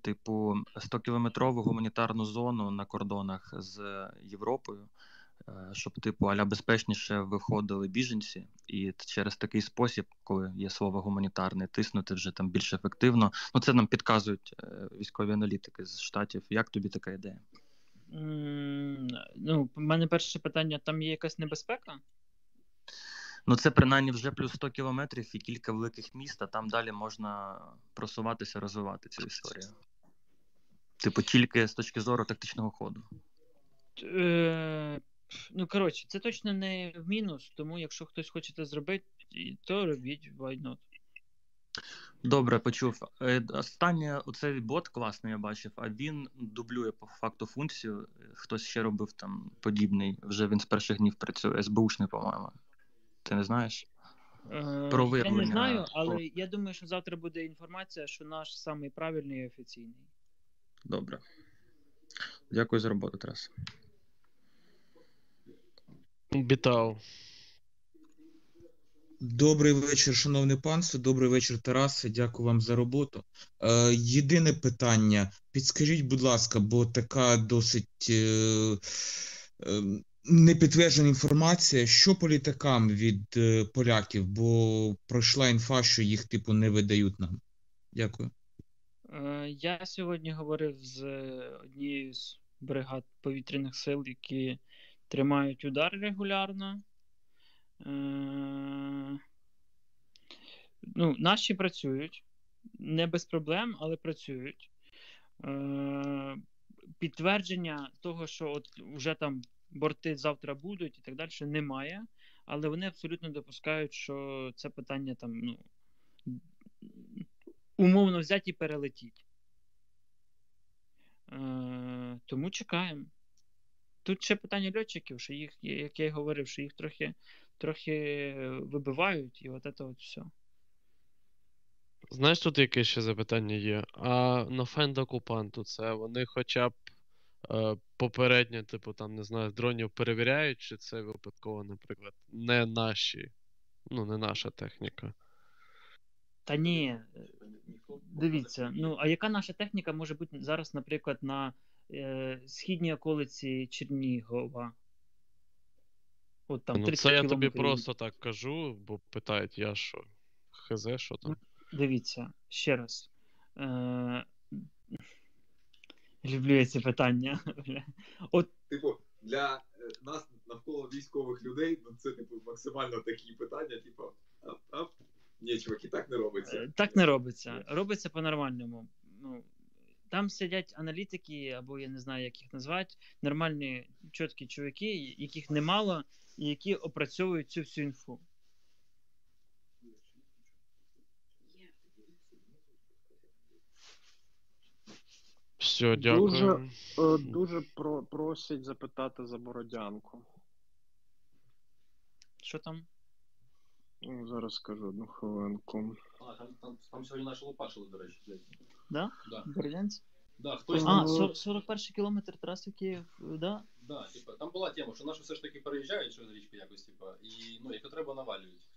типу, 100-кілометрову гуманітарну зону на кордонах з Європою, щоб, типу, аля безпечніше виходили біженці, і через такий спосіб, коли є слово гуманітарне, тиснути вже там більш ефективно. Ну, це нам підказують е, військові аналітики з штатів. Як тобі така ідея? М, Ну, в мене перше питання: там є якась небезпека? Ну, це принаймні вже плюс 100 кілометрів і кілька великих міст, а там далі можна просуватися, розвивати цю історію. Типу, тільки з точки зору тактичного ходу. Ну, коротше, це точно не в мінус, тому якщо хтось хоче це зробити, то робіть, why not. Добре, почув. Е, Останнє, оцей бот класний, я бачив, а він дублює по факту функцію. Хтось ще робив там подібний, вже він з перших днів працює, СБУшний, по-моєму. Ти не знаєш? Е, Про я не знаю, але я думаю, що завтра буде інформація, що наш самий правильний і офіційний. Добре. Дякую за роботу, Тарас. Бітау. Добрий вечір, шановне панство. Добрий вечір, Тарасе. Дякую вам за роботу. Е, єдине питання. Підскажіть, будь ласка, бо така досить е, е, непідтверджена інформація, що по літакам від е, поляків, бо пройшла інфа, що їх типу не видають нам. Дякую. Е, Я сьогодні говорив з однією з бригад повітряних сил, які тримають удар регулярно. Е, Ну, наші працюють не без проблем, але працюють. Е, Підтвердження того, що от вже там борти завтра будуть і так далі, немає. Але вони абсолютно допускають, що це питання там, ну, умовно взяти і перелетіть. Е, тому чекаємо. Тут ще питання льотчиків, що їх, як я й говорив, що їх трохи, трохи вибивають, і от це от все. Знаєш, тут яке ще запитання є? А на фенд окупанту це вони хоча б е, попередньо, типу, там, не знаю, дронів перевіряють, чи це випадково, наприклад, не наші, ну, не наша техніка. Та ні, дивіться, ну а яка наша техніка може бути зараз, наприклад, на е, східній околиці Чернігова? От там ну, 30 це я тобі кілометрів. просто так кажу, бо питають, я що, хз, що там? Дивіться, ще раз. Е, люблю я ці питання. От Типу, для е, нас навколо військових людей, ну це типу максимально такі питання, типу, ап, ап. Ні, чуваки, так не робиться. Е, Так не робиться. Робиться по-нормальному. Ну, там сидять аналітики, або я не знаю, як їх назвати, нормальні, чіткі чуваки, яких немало, і які опрацьовують цю всю інфу. Все, дякую. е, дуже про, просять запитати за Бородянку. Що там? Ну, Зараз скажу одну хвилинку. А, там, там, там сьогодні наші лопашили, до речі. блядь. Да? Да. Бердянськ? Да, хтось А, там- сор- 41 кілометр траси Київ, да? Да, типа, там була тема, що наші все ж таки переїжджають через річку якось, типа, і ну, якщо треба, навалюють.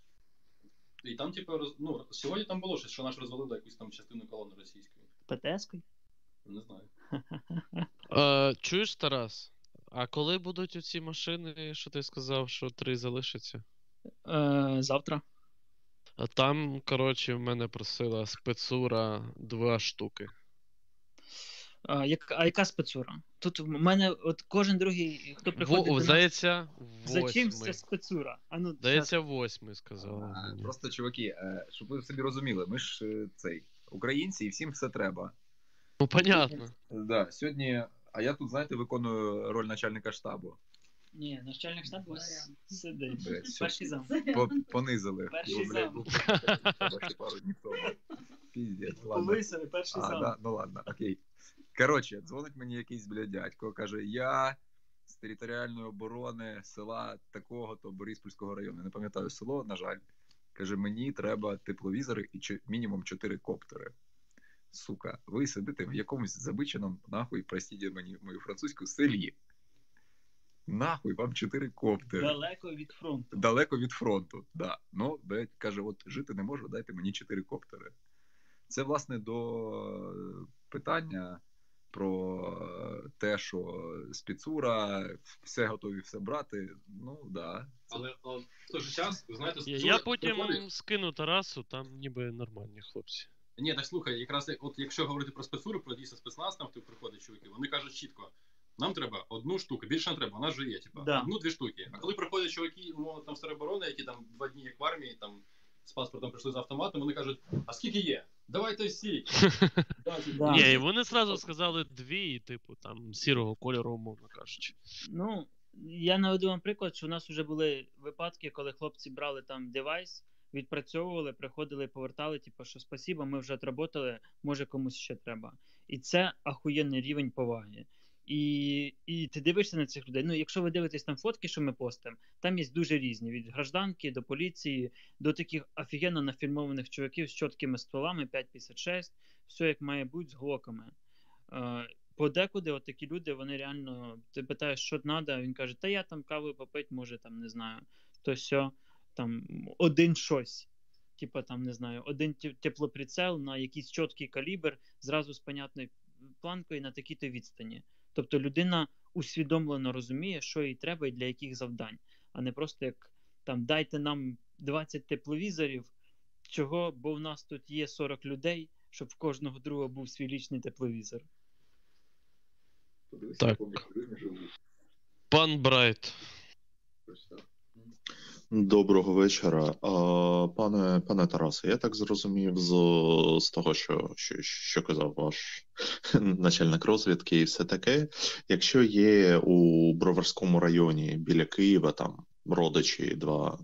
І там, типа, роз... ну, сьогодні там було щось, що наш розвалили якусь там частину колони російської. ПТС-кою? Не знаю. Е, чуєш, Тарас? А коли будуть оці машини, що ти сказав, що три залишаться? Е, завтра. А там, коротше, в мене просила спецура два штуки. А, як, а яка спецура? Тут в мене от кожен другий, хто приходить Во, до нас, здається, за чим це спецура? А ну, Здається, восьмий сказали. Просто, чуваки, е, щоб ви собі розуміли, ми ж е, цей українці і всім все треба. Ну, понятно. Да, сьогодні, а я тут, знаєте, виконую роль начальника штабу. Ні, начальник штабу сидить. Перший зам. Понизили. Перший зам. Піздець, ладно. Повисили, перший зам. Да, ну ладно, окей. Коротше, дзвонить мені якийсь, блядь, дядько, каже, я з територіальної оборони села такого-то Бориспільського району. Не пам'ятаю село, на жаль. Каже, мені треба тепловізори і мінімум 4 коптери. Сука, ви сидите в якомусь забиченому, нахуй, простіть мені мою французьку, селі. Нахуй вам 4 коптери. Далеко від фронту. Далеко від фронту, да. Ну, блядь, каже, от жити не можу, дайте мені 4 коптери. Це, власне, до питання про те, що спецура, все готові все брати. Ну, да. Але о, в той же час, знаєте, Я, я потім приходить- скину Тарасу, там ніби нормальні хлопці. Ні, так слухай, якраз от якщо говорити про спецуру, про дійсно спецназ, там хто приходить чоловіки, вони кажуть чітко. Нам треба одну штуку, більше не треба, вона ж є, типа, Да. одну-дві штуки. А коли приходять чуваки, умовно там з тероборони, які там два дні як в армії, там з паспортом прийшли з автоматом, вони кажуть, а скільки є? Давайте всі. Типу, Ні, і вони зразу сказали дві, типу, там сірого кольору, умовно кажучи. Ну, я наведу вам приклад, що у нас вже були випадки, коли хлопці брали там девайс, відпрацьовували, приходили, повертали, типу, що спасіба, ми вже отработали, може комусь ще треба. І це ахуєнний рівень поваги. І, і ти дивишся на цих людей. Ну, якщо ви дивитесь там фотки, що ми постимо, там є дуже різні: від гражданки до поліції, до таких офігенно нафільмованих чуваків з чіткими стволами 5,56, все як має бути з глоками. Е, подекуди от люди, вони реально, ти питаєш, що треба, він каже, та я там каву попить, може там не знаю, то сьо, там один щось. Типа там, не знаю, один те- теплоприцел на якийсь чіткий калібр, зразу з понятною планкою на такій-то відстані. Тобто людина усвідомлено розуміє, що їй треба і для яких завдань, а не просто як там дайте нам 20 тепловізорів, чого, бо в нас тут є 40 людей, щоб в кожного друга був свій лічний тепловізор. Так. Пан Брайт. Доброго вечора. Пане, пане Тарасе, я так зрозумів з, з того, що, що, що казав ваш начальник розвідки і все таке. Якщо є у Броварському районі біля Києва там родичі, два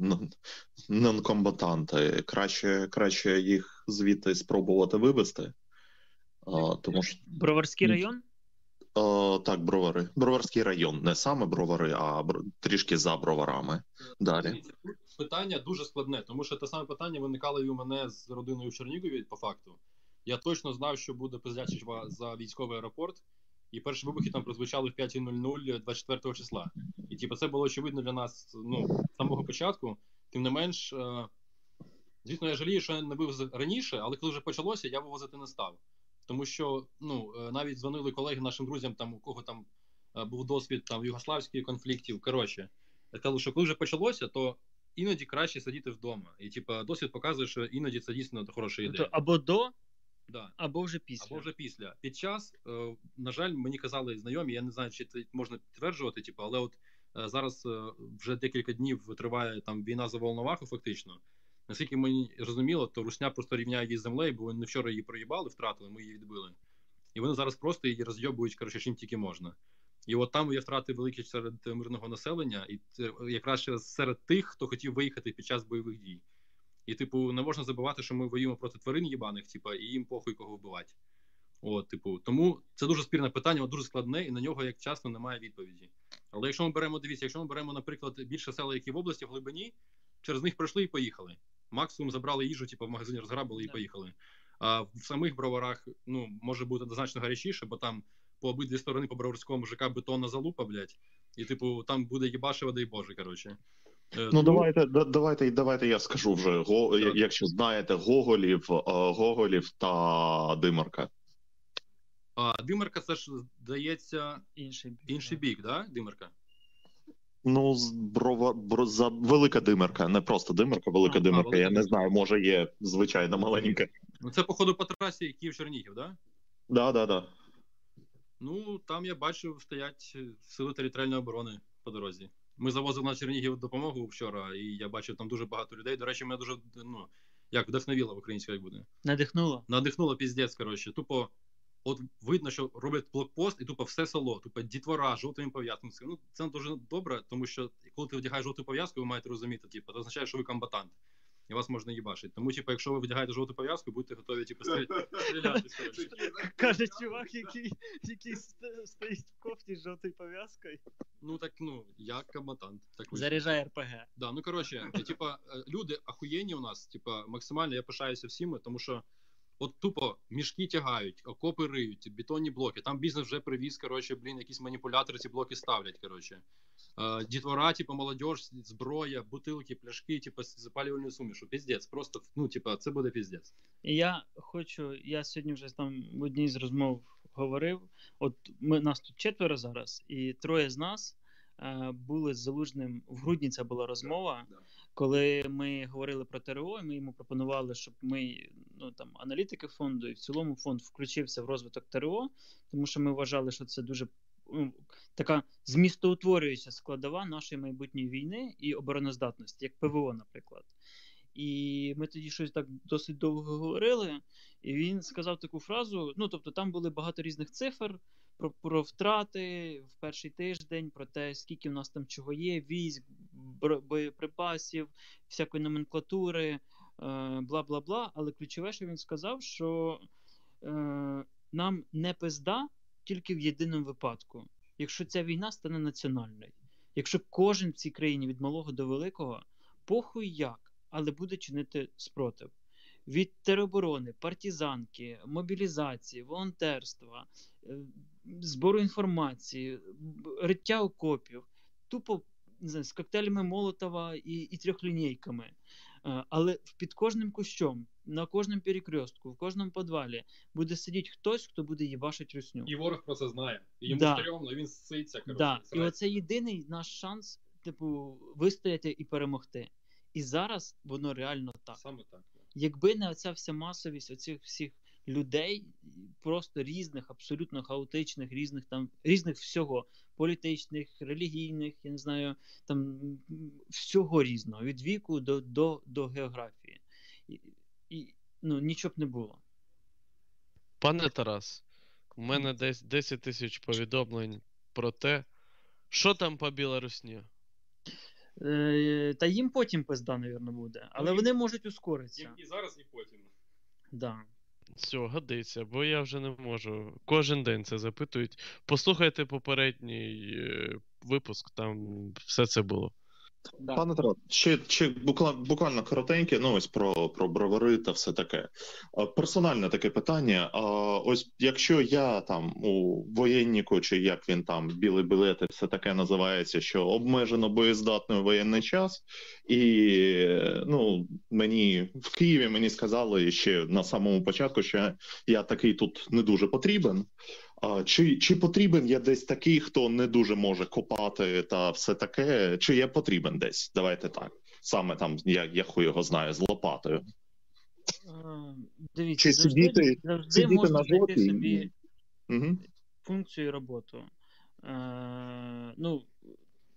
нонкомбатанти, краще, краще їх звідти спробувати вивезти. Тому що Броварський район? О, так, бровари. Броварський район, не саме бровари, а бр- трішки за броварами. Далі. Дивіться, питання дуже складне, тому що те саме питання виникало і у мене з родиною в Чернігові по факту. Я точно знав, що буде пиздячить за військовий аеропорт, і перші вибухи там прозвучали в 5.00 24 числа. І типу, це було очевидно для нас ну, з самого початку. Тим не менш, е, звісно, я жалію, що я не вивез раніше, але коли вже почалося, я вивозити не став. Тому що ну, е, навіть дзвонили колеги нашим друзям, там, у кого там е, був досвід там, югославських конфліктів. Коротше, кажу, що коли вже почалося, то іноді краще сидіти вдома. І типу, досвід показує, що іноді це дійсно хороша ідея. Тобто або до, Да. або вже після. Або вже після. Під час, е, на жаль, мені казали знайомі, я не знаю, чи це можна підтверджувати, типу, але от е, зараз е, вже декілька днів триває там війна за Волноваху, фактично. Наскільки мені зрозуміло, то Русня просто рівняє її з землею, бо вони вчора її проїбали, втратили, ми її відбили. І вони зараз просто її розйобують, коротше, чим тільки можна. І от там є втрати великі серед мирного населення, і якраз серед тих, хто хотів виїхати під час бойових дій. І, типу, не можна забувати, що ми воюємо проти тварин їбаних, типу, і їм похуй кого вбивати. От, типу, тому це дуже спірне питання, воно дуже складне, і на нього, як часто, немає відповіді. Але якщо ми беремо, дивіться, якщо ми беремо, наприклад, більше села, які в області в глибині, через них пройшли і поїхали. Максимум забрали їжу, типу, в магазині розграбили і поїхали. А в самих броварах ну, може бути значно гарячіше, бо там по обидві сторони по броварському мужика бетонна залупа, блядь, і, типу, там буде їбашево, дай Боже, коротше. Е, Ну давайте, да- давайте, давайте я скажу вже, го, якщо знаєте Гоголів, е, Гоголів та Димарка. А Димерка, це ж здається інший бік, інший бік да? Димерка? Ну, брова, бро, за велика димерка, не просто димерка, велика А, димерка. велика Я не знаю, може є звичайна маленька. Ну це, походу, по трасі Київ-Чернігів, да? Да, да, да. Ну, там я бачив, стоять сили територіальної оборони по дорозі. Ми завозили на Чернігів допомогу вчора, і я бачив там дуже багато людей. До речі, мене дуже ну, як вдохновіло в українській, як буде. Надихнуло. Надихнуло піздець, коротше. Тупо, от видно, що роблять блокпост, і тупо все село, тупо дітвора, жовтими пов'язками. Ну, це дуже добре, тому що коли ти вдягаєш жовту пов'язку, ви маєте розуміти, типу, це означає, що ви комбатант. і вас можна їбашити. Тому, типу, якщо ви вдягаєте жовту пов'язку, будьте готові типу, стріляти. Каже чувак, який, який стоїть в кофті з жовтою пов'язкою. Ну так ну, я коматант. Так. Заряджає РПГ. Да, ну коротше, типа, люди ахуєнні у нас, типа, максимально я пишаюся всіми, тому що от тупо мішки тягають, окопи риють, бетонні блоки. Там бізнес вже привіз, коротше, блін, якісь маніпулятори ці блоки ставлять. Коротше. Е, дітвора, типу, молодь, зброя, бутилки, пляшки, типу, з запалювальною сумішу. Піздець. Просто, ну, типа, це буде піздець. Я хочу, я сьогодні вже там в одній з розмов говорив. От ми нас тут четверо зараз, і троє з нас е, були з залужним в грудні. Це була розмова. Коли ми говорили про ТРО, ми йому пропонували, щоб ми, ну там аналітики фонду і в цілому фонд включився в розвиток ТРО, тому що ми вважали, що це дуже ну, така змістоутворююча складова нашої майбутньої війни і обороноздатності, як ПВО, наприклад. І ми тоді щось так досить довго говорили, і він сказав таку фразу: ну, тобто, там були багато різних цифр про, про втрати в перший тиждень, про те, скільки в нас там чого є, військ, боєприпасів, всякої номенклатури, е, бла бла бла. Але ключове, що він сказав, що е, нам не пизда тільки в єдиному випадку, якщо ця війна стане національною. Якщо кожен в цій країні від малого до великого, похуй як, але буде чинити спротив. Від тероборони, партизанки, мобілізації, волонтерства, е, збору інформації, риття окопів, тупо не знаю, з коктейлями Молотова і, і трьохлінійками. Е, Але під кожним кущом, на кожному перекрестку, в кожному підвалі буде сидіти хтось, хто буде їбашить русню. І ворог про це знає. І йому Да. стрьомно, він ситься, коротше. Да. І оце єдиний наш шанс, типу, вистояти і перемогти. І зараз воно реально так. Саме так. Якби не оця вся масовість оцих всіх людей, просто різних, абсолютно хаотичних, різних там різних всього, політичних, релігійних, я не знаю, там всього різного, від віку до, до, до географії. І, і ну, нічого б не було. Пане Тарас, у мене десь 10 тисяч повідомлень про те, що там по Білорусні. Е, та їм потім пизда, навірно, буде. Але вони можуть ускоритися. І, і зараз, і потім. Да. Все, годиться, бо я вже не можу. Кожен день це запитують. Послухайте попередній е, випуск, там все це було. Пане Тарас, ще, ще буквально, буквально коротеньке, ну ось про, про бровари та все таке. Персональне таке питання. Ось якщо я там у воєнніку, чи як він там, білий білет, все таке називається, що обмежено боєздатний воєнний час, і ну, мені в Києві мені сказали ще на самому початку, що я такий тут не дуже потрібен. Чи, чи потрібен я десь такий, хто не дуже може копати та все таке? Чи я потрібен десь? Давайте так. Саме там, я, я хуй його знаю, з лопатою. Е, Дивіться, Чи завжди, сидіти- завжди сидіти можна на знайти собі Угу. функцію і роботу. Е, ну,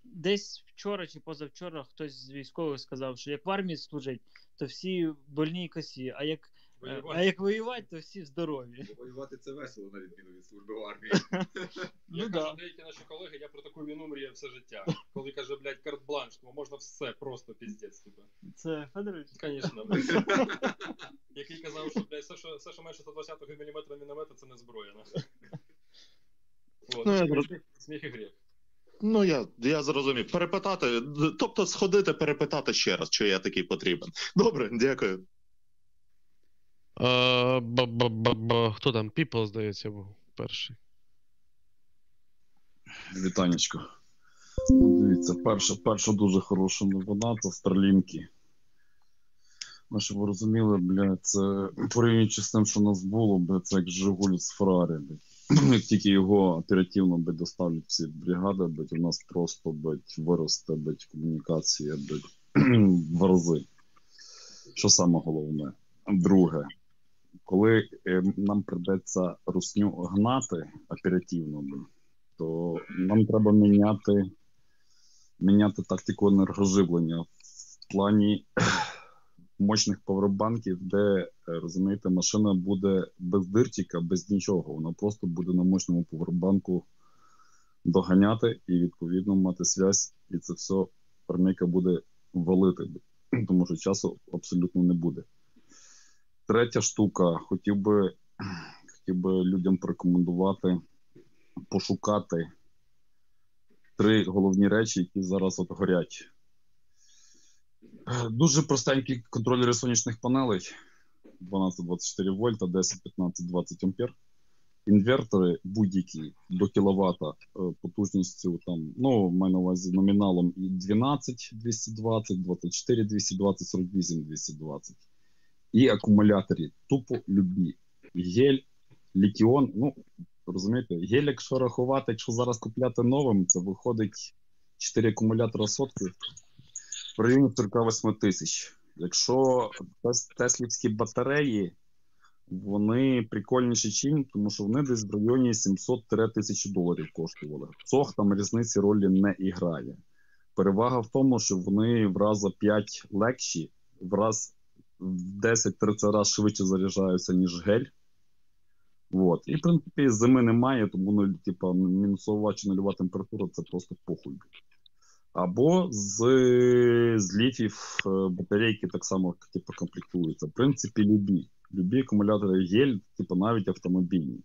десь вчора чи позавчора хтось з військових сказав, що як в армії служить, то всі больні і косі, а як, Воювати. а як воювати, то всі здорові. Бо Воювати це весело, на відміну від служби в армії. Ну Я да. кажу, деякі наші колеги, я про таку війну мріяв все життя. Коли каже, блядь, карт-бланш, тому можна все, просто піздець, типу. Це Федорович? Звісно. Який казав, що блядь, все, що, все, що менше 120 мм міномета, це не зброя. Ну, сміх- зрозумів. і гріх. Ну, я, я зрозумів. Перепитати, тобто сходити, перепитати ще раз, чи я такий потрібен. Добре, дякую. Ба-ба-ба-ба. Хто там? People, здається, був перший. Вітанечко. Дивіться, перша, перша дуже хороша новина це Старлінки. Ну, щоб ви розуміли, бля, це порівнюючи з тим, що нас було, бля, це як Жигуль з Феррарі. Як тільки його оперативно блядь, доставлять всі бригади, блядь, у нас просто блядь, виросте блядь, комунікація блядь, в рази. Що саме головне? Друге, коли е, нам придеться русню гнати оперативно, то нам треба міняти, міняти тактику енергоживлення в плані мощних павербанків, де, е, розумієте, машина буде без диртіка, без нічого. Вона просто буде на мощному павербанку доганяти і відповідно мати зв'язь, і це все армійка буде валити. тому що часу абсолютно не буде. Третя штука, хотів би, хотів би людям порекомендувати пошукати три головні речі, які зараз от горять. Е, Дуже простенькі контролери сонячних панелей 12-24 вольта, 10-15-20 ампер. Інвертори будь-які до кіловата е, потужністю там, ну, маю на увазі номіналом 12 220, 24 220, 48 220. І акумулятори тупо любі. Гель, літіон, ну, розумієте, гель, якщо рахувати, якщо зараз купляти новим, це виходить 4 акумулятора сотки в районі 48 тисяч. Якщо теслівські батареї, вони прикольніші чим, тому що вони десь в районі 700-1000 доларів коштували. Цох там різниці ролі не іграє. Перевага в тому, що вони в раза 5 легші, в раз в 10-30 разів швидше заряджаються, ніж гель. От. І, в принципі, зими немає, тому ну, типа, мінусова чи нульова температура це просто похуй. Або з, з ліфів е, батарейки так само типу, комплектуються. В принципі, любі. Любі акумулятори гель, типу, навіть автомобільні.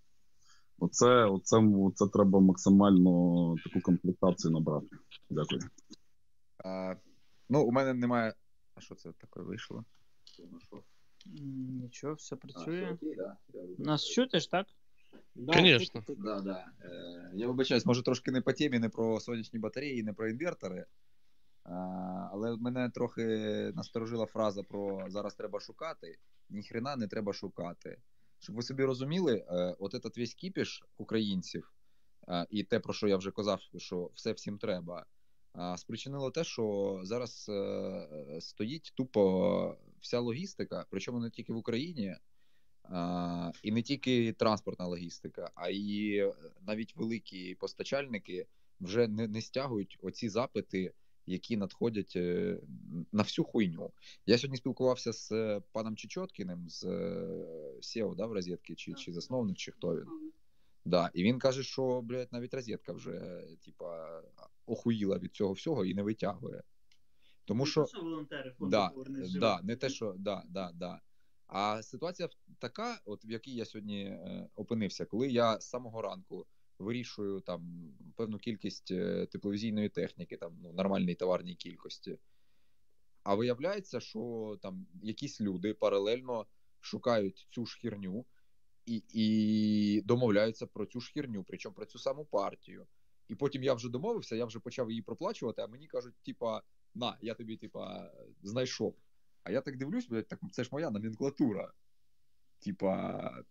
Оце, оце, оце треба максимально таку комплектацію набрати. Дякую. А, ну, у мене немає. А що це таке вийшло? М, Нічого, все працює. окей, да. Я Нас чути ж, так? Конечно. Да, да. Е, Я вибачаюсь, може трошки не по темі, не про сонячні батареї, не про інвертори. А, але мене трохи насторожила фраза про зараз треба шукати. Ніхрена не треба шукати. Щоб ви собі розуміли, е, от этот весь кіпіш українців, е, і те, про що я вже казав, що все всім треба, а, спричинило те, що зараз е, стоїть тупо вся логістика, причому не тільки в Україні, а, і не тільки транспортна логістика, а й е, навіть великі постачальники вже не, не стягують оці запити, які надходять е, на всю хуйню. Я сьогодні спілкувався з е, паном Чечоткіним з SEO, да, в розетки, чи, чи засновник, чи хто він. Да, і він каже, що блядь, навіть розетка вже типа охуїла від цього всього і не витягує. Тому що що волонтери фонду да, да, не те, що да, да, да. А ситуація така, от в якій я сьогодні е, опинився, коли я з самого ранку вирішую там певну кількість е, тепловізійної техніки, там ну, нормальній товарній кількості. А виявляється, що там якісь люди паралельно шукають цю ж і, і домовляються про цю ж причому про цю саму партію. І потім я вже домовився, я вже почав її проплачувати, а мені кажуть, типа, на, я тобі, типа, знайшов. А я так дивлюсь, блядь, так це ж моя номенклатура. Типа,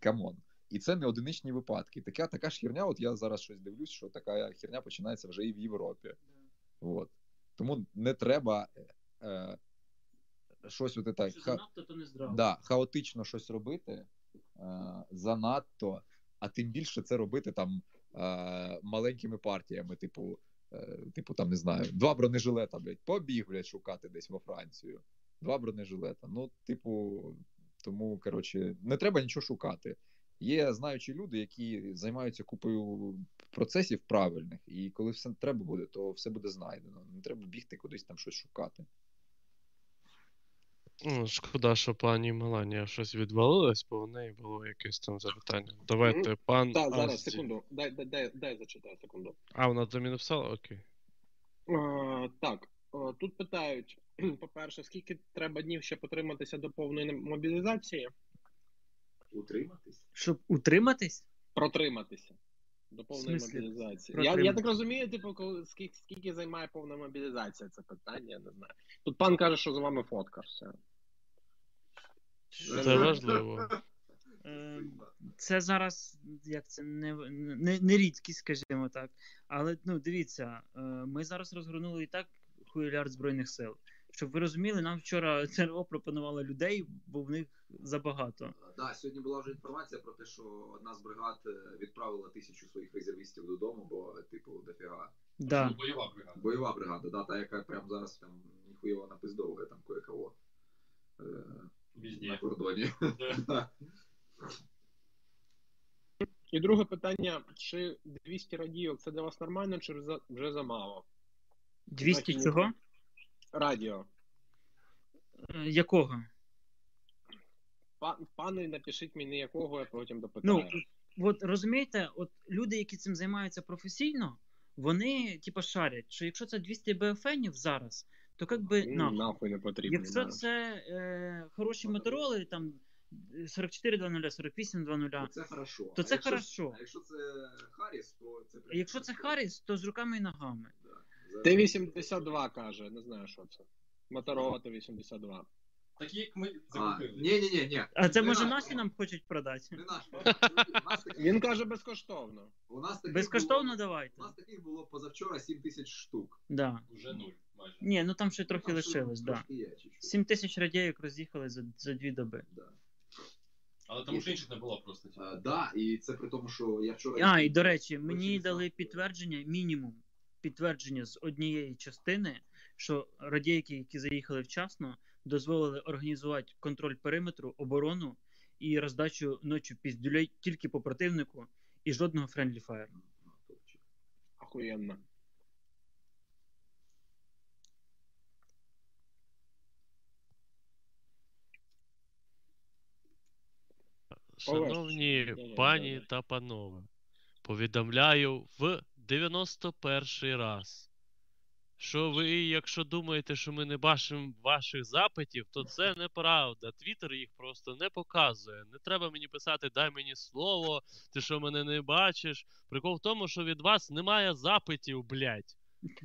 come on. І це не одиничні випадки. Така, така ж херня, от я зараз щось дивлюсь, що така херня починається вже і в Європі. От. Тому не треба е, е, щось от так. Що занадто, то не здраво. Да, хаотично щось робити е, занадто, а тим більше це робити там е, маленькими партіями, типу, типу, там не знаю, два бронежилета, блядь, побіг, блядь, шукати десь во Францію. Два бронежилета. Ну, типу, тому, коротше, не треба нічого шукати. Є знаючі люди, які займаються купою процесів правильних, і коли все треба буде, то все буде знайдено. Не треба бігти кудись там щось шукати. Ну, шкода, що пані Меланія щось відвалилась, бо в неї було якесь там запитання. Давайте, пан. Так, зараз, Асті. секунду. Дай, дай, дай, дай зачитаю секунду. А, вона тобі написала? Окей. Е, так, е, тут питають: по-перше, скільки треба днів, щоб потриматися до повної мобілізації? Утриматись? Щоб утриматись? Протриматися. До повної смислі мобілізації. Я, я так розумію, типу, коли, скільки, скільки займає повна мобілізація, це питання, я не знаю. Тут пан каже, що з вами фотка все. Це важливо. Е, Це зараз як це не, не, не рідкість, скажімо так. Але ну дивіться, е, ми зараз розгорнули і так хуйлярд збройних сил. Щоб ви розуміли, нам вчора ТРО пропонувало людей, бо в них забагато. Да, сьогодні була вже інформація про те, що одна з бригад е, відправила тисячу своїх резервістів додому, бо, типу, дофіга. Да. Бойова бригада. Бойова бригада, да, та, яка прямо зараз там ніхуєво напиздовує там кое-кого. Е, Везде. на кордоні. Да. І друге питання: чи 200 радійок це для вас нормально, чи вже замало? 200 Значить, чого? Радіо. Е, Якого? Пане, напишіть мені якого, я потім Ну, от розумієте, от люди, які цим займаються професійно, вони типа шарять, що якщо це 200 БФНів зараз, то як би Ну, нахуй. нахуй не потрібно. Якщо да. це е, хороші мотороли, там 44.00, 48.00, Це хорошо. то А це якщо- хорошо. А якщо це Харріс, то це А Якщо це Харріс, то з руками і ногами. Т-82 каже, не знаю, що це. Моторола Т-82. Такі, як ми А, ні, ні, ні, ні. А це Не може наші нам хочуть продати? Не наш. Він каже безкоштовно. У нас таких Безкоштовно було, давайте. У нас таких було позавчора 7 тисяч штук. Да. Уже нуль майже. Ні, ну там ще трохи Там ще лишилось, да. трошки є чуть-чуть. 7 тисяч радійок роз'їхали за, за дві доби. Але тому що інших не було просто. А, да, і це при тому, що я вчора. А, і до речі, мені дали підтвердження, мінімум підтвердження з однієї частини, що радійки, які заїхали вчасно, дозволили організувати контроль периметру, оборону і роздачу ночі піздюлей тільки по противнику і жодного friendly fire. Охуєнно. Шановні пані та панове, повідомляю в 91 раз, що ви, якщо думаєте, що ми не бачимо ваших запитів, то це неправда. Твіттер їх просто не показує. Не треба мені писати, дай мені слово, ти що мене не бачиш. Прикол в тому, що від вас немає запитів, блядь.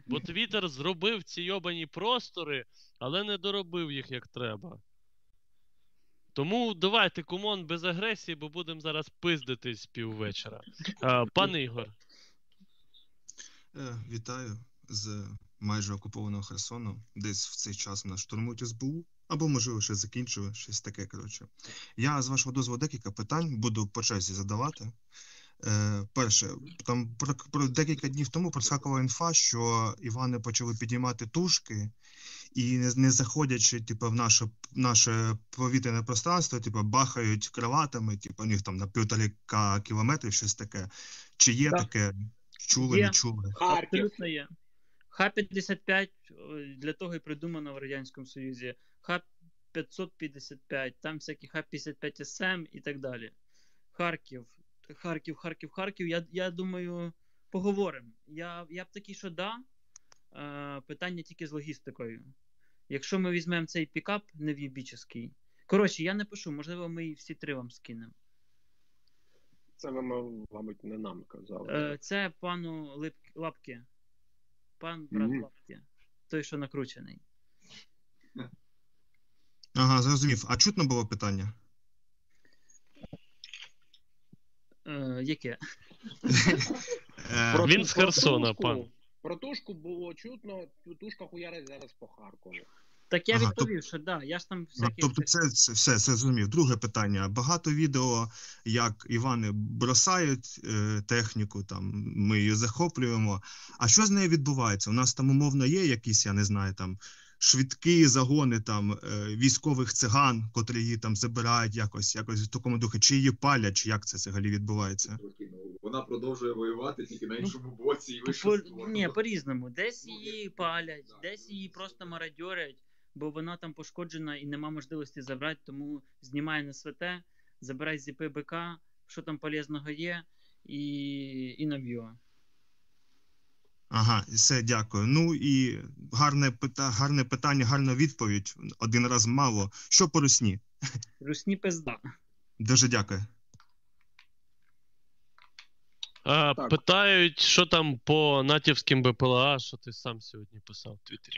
Бо Твіттер зробив ці йобані простори, але не доробив їх як треба. Тому давайте, кумон, без агресії, бо будемо зараз пиздитись піввечора. А, пане Ігор, Вітаю з майже окупованого Херсону. Десь в цей час нас штурмують СБУ, або, можливо, ще закінчили, щось таке. Коротше. Я з вашого дозволу декілька питань буду по черзі задавати. Е, перше, там про, про декілька днів тому проскакувала інфа, що Івани почали піднімати тушки і не, не заходячи, типу, в наше, наше повітряне пространство, типу, бахають кроватами, типу, у них там на півтора кілометрів, щось таке. Чи є Да. таке? Чули, Є. не чули? Абсолютно є. Х-55 для того і придумано в Радянському Союзі. Х-555, там всякі Х-55СМ і так далі. Харків, Харків, Харків, Харків. Я, я думаю, поговоримо. Я, я б такий, що да. Е, питання тільки з логістикою. Якщо ми візьмемо цей пікап нев'єбічний. Коротше, я не пишу, можливо, ми всі три вам скинемо. Це ви, мабуть, не нам казали. Е, це пану Лип... Лапки. Пан брат Мгм. Лапки. Той, що накручений. Ага, зрозумів. А чутно було питання? Е, яке? Е, Про він з Херсона, пан. Про тушку було чутно, ту- тушка хуярить зараз по Харкову. Так я Ага, відповів, що да, я ж там А. Тобто це, це все, це зрозумів. Друге питання. Багато відео, як Івани бросають е, техніку, там ми її захоплюємо. А що з нею відбувається? У нас там умовно є якісь, я не знаю, там швидкі загони там е, військових циган, котрі її там забирають якось, якось в такому духу, чи її палять, чи як це взагалі відбувається? Ну, Вона продовжує воювати тільки Ну, на іншому боці і По, ні, по-різному. Десь її палять, десь її просто мародьорять, бо вона там пошкоджена і нема можливості забрати, тому знімає на СВТ, забирай з ЗП БК, що там полезного є, і, і наб'є. Ага, все, дякую. Ну і гарне пита, гарне питання, гарна відповідь. Один раз мало. Що по русні? Русні пизда. Дуже дякую. а, Так. питають, що там по натівським БПЛА, що ти сам сьогодні писав в Твіттері.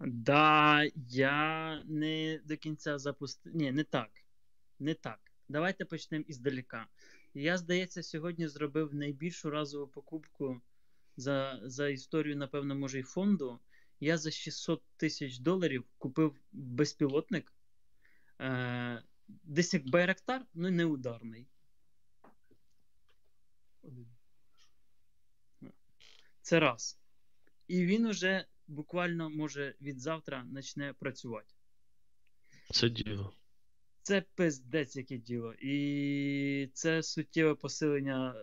Да, я не до кінця запустив. Ні, не так. Не так. Давайте почнемо іздалека. Я, здається, сьогодні зробив найбільшу разову покупку за, за історію, напевно, може, і фонду. Я за 600 тисяч доларів купив безпілотник. Е, десь як Байрактар, ну не ударний. Це раз. І він уже буквально може від завтра почне працювати. Це діло. Це пиздець яке діло. І це суттєве посилення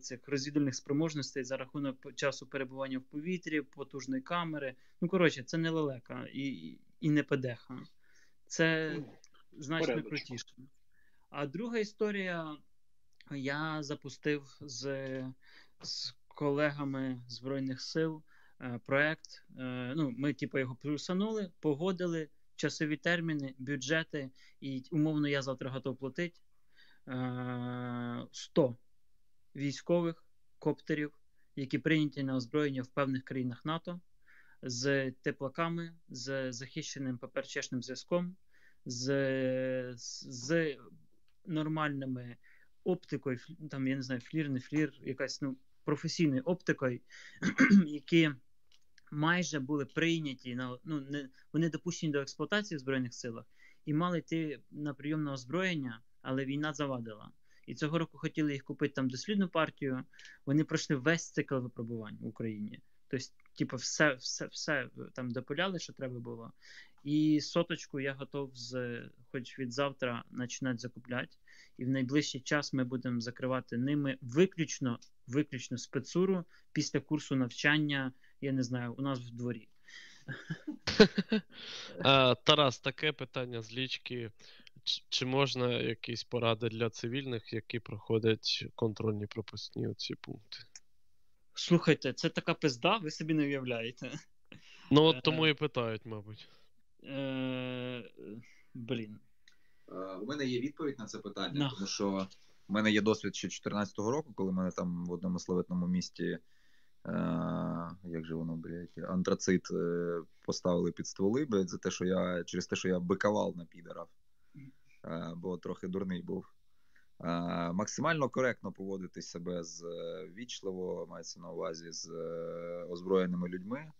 цих розвідувальних спроможностей за рахунок часу перебування в повітрі, потужної камери. Ну, коротше, це не лелека і, і не педеха. Це значно крутіше. А друга історія я запустив з, з колегами Збройних сил проект. Е, ну, ми, типу, його плюсанули, погодили часові терміни, бюджети, і умовно я завтра готов платити е, 100 військових коптерів, які прийняті на озброєння в певних країнах НАТО з теплаками, з захищеним ППРЧшним зв'язком, з, з, нормальними оптикою, там, я не знаю, флір, не флір, якась ну, професійною оптикою, які майже були прийняті на ну, не, вони допущені до експлуатації в Збройних силах і мали йти на прийом на озброєння, але війна завадила. І цього року хотіли їх купити там дослідну партію. Вони пройшли весь цикл випробувань в Україні. Тобто, типу, все, все, все там допиляли, що треба було. І соточку я готов з, хоч від завтра починати закупляти. І в найближчий час ми будемо закривати ними виключно, виключно спецуру після курсу навчання, я не знаю, у нас в дворі. Тарас, таке питання з лічки. Чи можна якісь поради для цивільних, які проходять контрольні пропускні ці пункти? Слухайте, це така пизда, ви собі не уявляєте. Ну, Е. от тому і питають, мабуть. Е, блін. Е, У мене є відповідь на це питання, тому що в мене є досвід ще 14-го року, коли мене там в одному славетному місті, е, як же воно, блядь, антрацит е, поставили під стволи, блядь, за те, що я через те, що я бикавав на підарів, е, бо трохи дурний був. Е, максимально коректно поводити себе з е, вічливо, мається на увазі з е, озброєними людьми,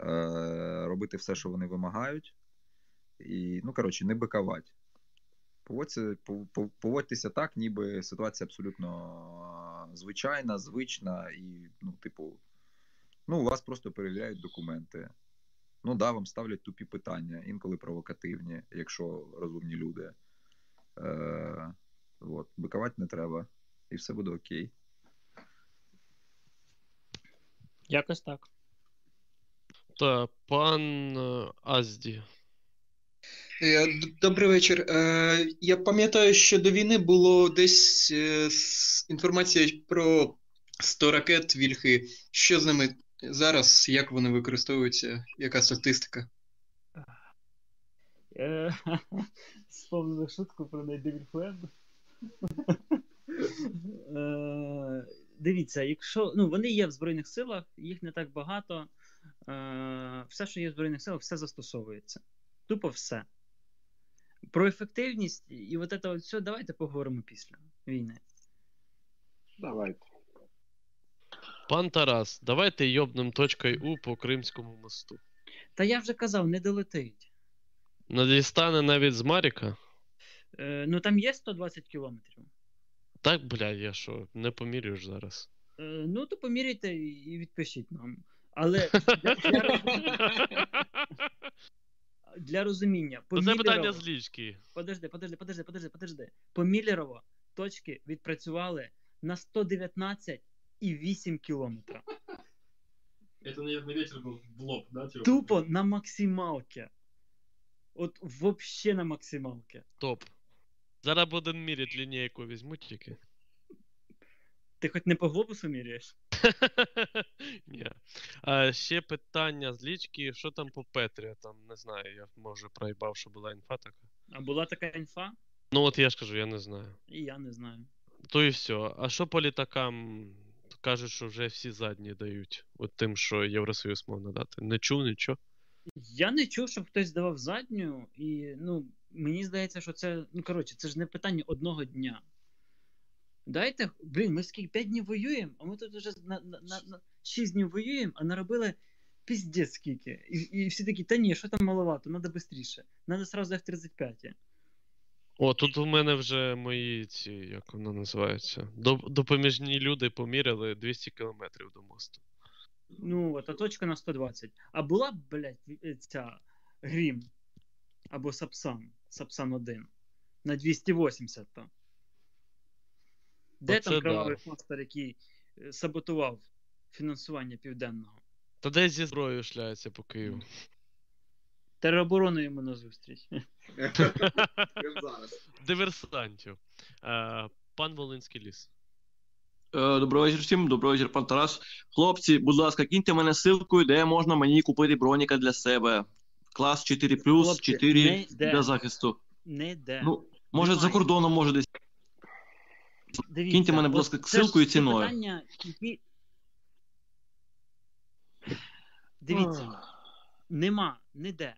е, робити все, що вони вимагають. І, ну, коротше, не бикавати. Поводьтеся так, ніби ситуація абсолютно звичайна, звична, і, ну, типу, ну, у вас просто перевіряють документи. Ну, да, вам ставлять тупі питання, інколи провокативні, якщо розумні люди. Е, от, бикувати не треба, і все буде окей. Якось так. Та пан е, Азді. Е, Добрий вечір. Е, Я пам'ятаю, що до війни було десь е, інформація про 100 ракет Вільхи. Що з ними зараз? Як вони використовуються? Яка статистика? Сповнили шутку про Найдевільфленд. Е, Дивіться, якщо ну, вони є в Збройних силах, їх не так багато. Все, що є в Збройних силах, все застосовується. Тупо все. Про ефективність і от це от все давайте поговоримо після війни. Давайте. Пан Тарас, давайте йобнем точкою У по Кримському мосту. Та я вже казав, не долетить. Не дістане навіть з Маріка? Е, ну там є 120 кілометрів. Так, бля, я що, не помірюєш зараз. Е, ну, то поміряйте і і відпишіть нам. Але для, розуміння- по це питання з лічки. Подожди, подожди, подожди, подожди, подожди. По Міллерово точки відпрацювали на 119,8 кілометра. Это, наверное, ветер был в лоб, да? типа? Тупо на максималке. От вообще на максималке. Топ. Зараз будемо міряти лінійку, візьму тільки. Ти хоч не по глобусу міряєш? Ні. А ще питання з лічки, що там по Петрі? Там не знаю, я може проїбав, що була інфа така. А була така інфа? Ну от я ж кажу, я не знаю. І я не знаю. То і все. А що по літакам? Кажуть, що вже всі задні дають. От тим, що Євросоюз мав надати. Не чув нічого. Я не чув, щоб хтось давав задню, і ну, мені здається, що це. Ну, коротше, це ж не питання одного дня. Дайте, блін, ми скільки 5 днів воюємо, а ми тут вже на, на, на, на 6 днів воюємо, а наробили піздець скільки. І, і всі такі, та ні, що там маловато, треба швидше. Треба сразу F-35. О, тут у мене вже мої ці, як воно називається. Доп- Допоміжні люди поміряли 200 кілометрів до мосту. Ну, от, а точка на 120. А була, б, блядь, ця Грім або Сапсан, Сапсан 1 на 280 то. Де Оце там кровавий да. мастер, який е, саботував фінансування південного? Та десь зі зброєю шляється по Києву. Тероборону йому на зустріч. Диверсантів. Е, Пан Волинський ліс. Е, Доброго вечір всім, доброго вечір, пан Тарас. Хлопці, будь ласка, киньте мене ссылкою, де можна мені купити броніка для себе. Клас 4 Хлопці, 4 не йде. для захисту. Не йде. Ну, може, за кордоном, може десь. Дивіться, Киньте мене, будь ласка, ссылкою і ціною. питання, які- Дивіться, нема, ніде.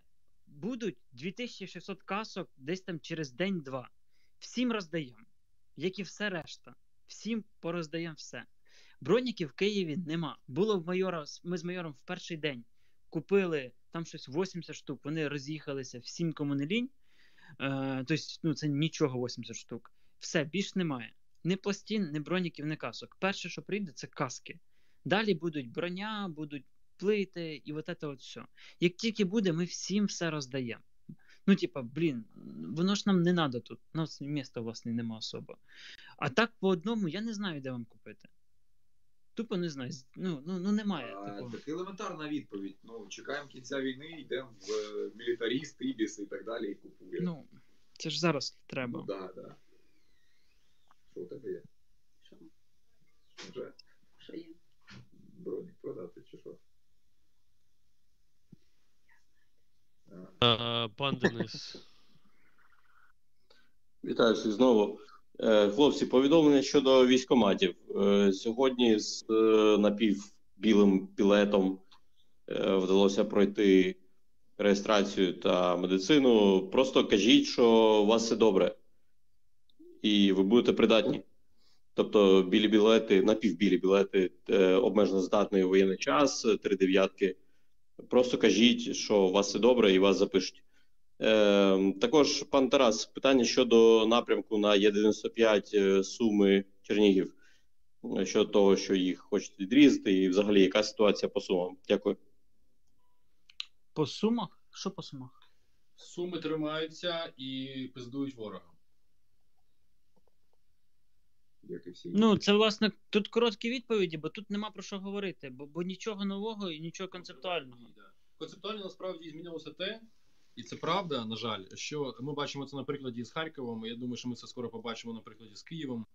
Будуть 2600 касок десь там через день-два. Всім роздаємо, як і все решта. Всім пороздаємо все. Броніків в Києві нема. Було в майора, ми з майором в перший день купили там щось 80 штук, вони роз'їхалися всім, кому не лінь. Е, тобто, ну, це нічого 80 штук. Все, більш немає. Ні пластин, ні броніків, ні касок. Перше, що прийде, це каски. Далі будуть броня, будуть плити і от це от все. Як тільки буде, ми всім все роздаємо. Ну, типа, блін, воно ж нам не треба тут. У нас міста, власне, нема особо. А так по одному я не знаю, де вам купити. Тупо не знаю. Ну, ну, ну немає А, такого. Так елементарна відповідь. Ну, чекаємо кінця війни, йдемо в е, мілітаріст, ібіс і так далі і купуємо. Ну, це ж зараз треба. Ну, да, да. Що у тебе є? Що? Вже Що є? бронік продати чи що? Пан Денис. Вітаю всіх знову. Е, Хлопці, повідомлення щодо військоматів. Е, Сьогодні з е, напівбілим білетом вдалося пройти реєстрацію та медицину. Просто кажіть, що у вас все добре, і ви будете придатні. Тобто білі білети, напівбілі білети, е, обмежено здатний воєнний час, е, три дев'ятки. Просто кажіть, що у вас все добре і вас запишуть. Е, також, пан Тарас, питання щодо напрямку на Є95 е, Суми Чернігів. Щодо того, що їх хочуть відрізати, і взагалі яка ситуація по сумам? Дякую. По сумах? Що по сумах? Суми тримаються і пиздують ворога. Як і всі. Ну, це власне тут короткі відповіді, бо тут нема про що говорити, бо, бо нічого нового і нічого концептуального. Концептуально насправді змінилося те, і це правда, на жаль, що ми бачимо це на прикладі з Харковом. і Я думаю, що ми це скоро побачимо на прикладі з Києвом.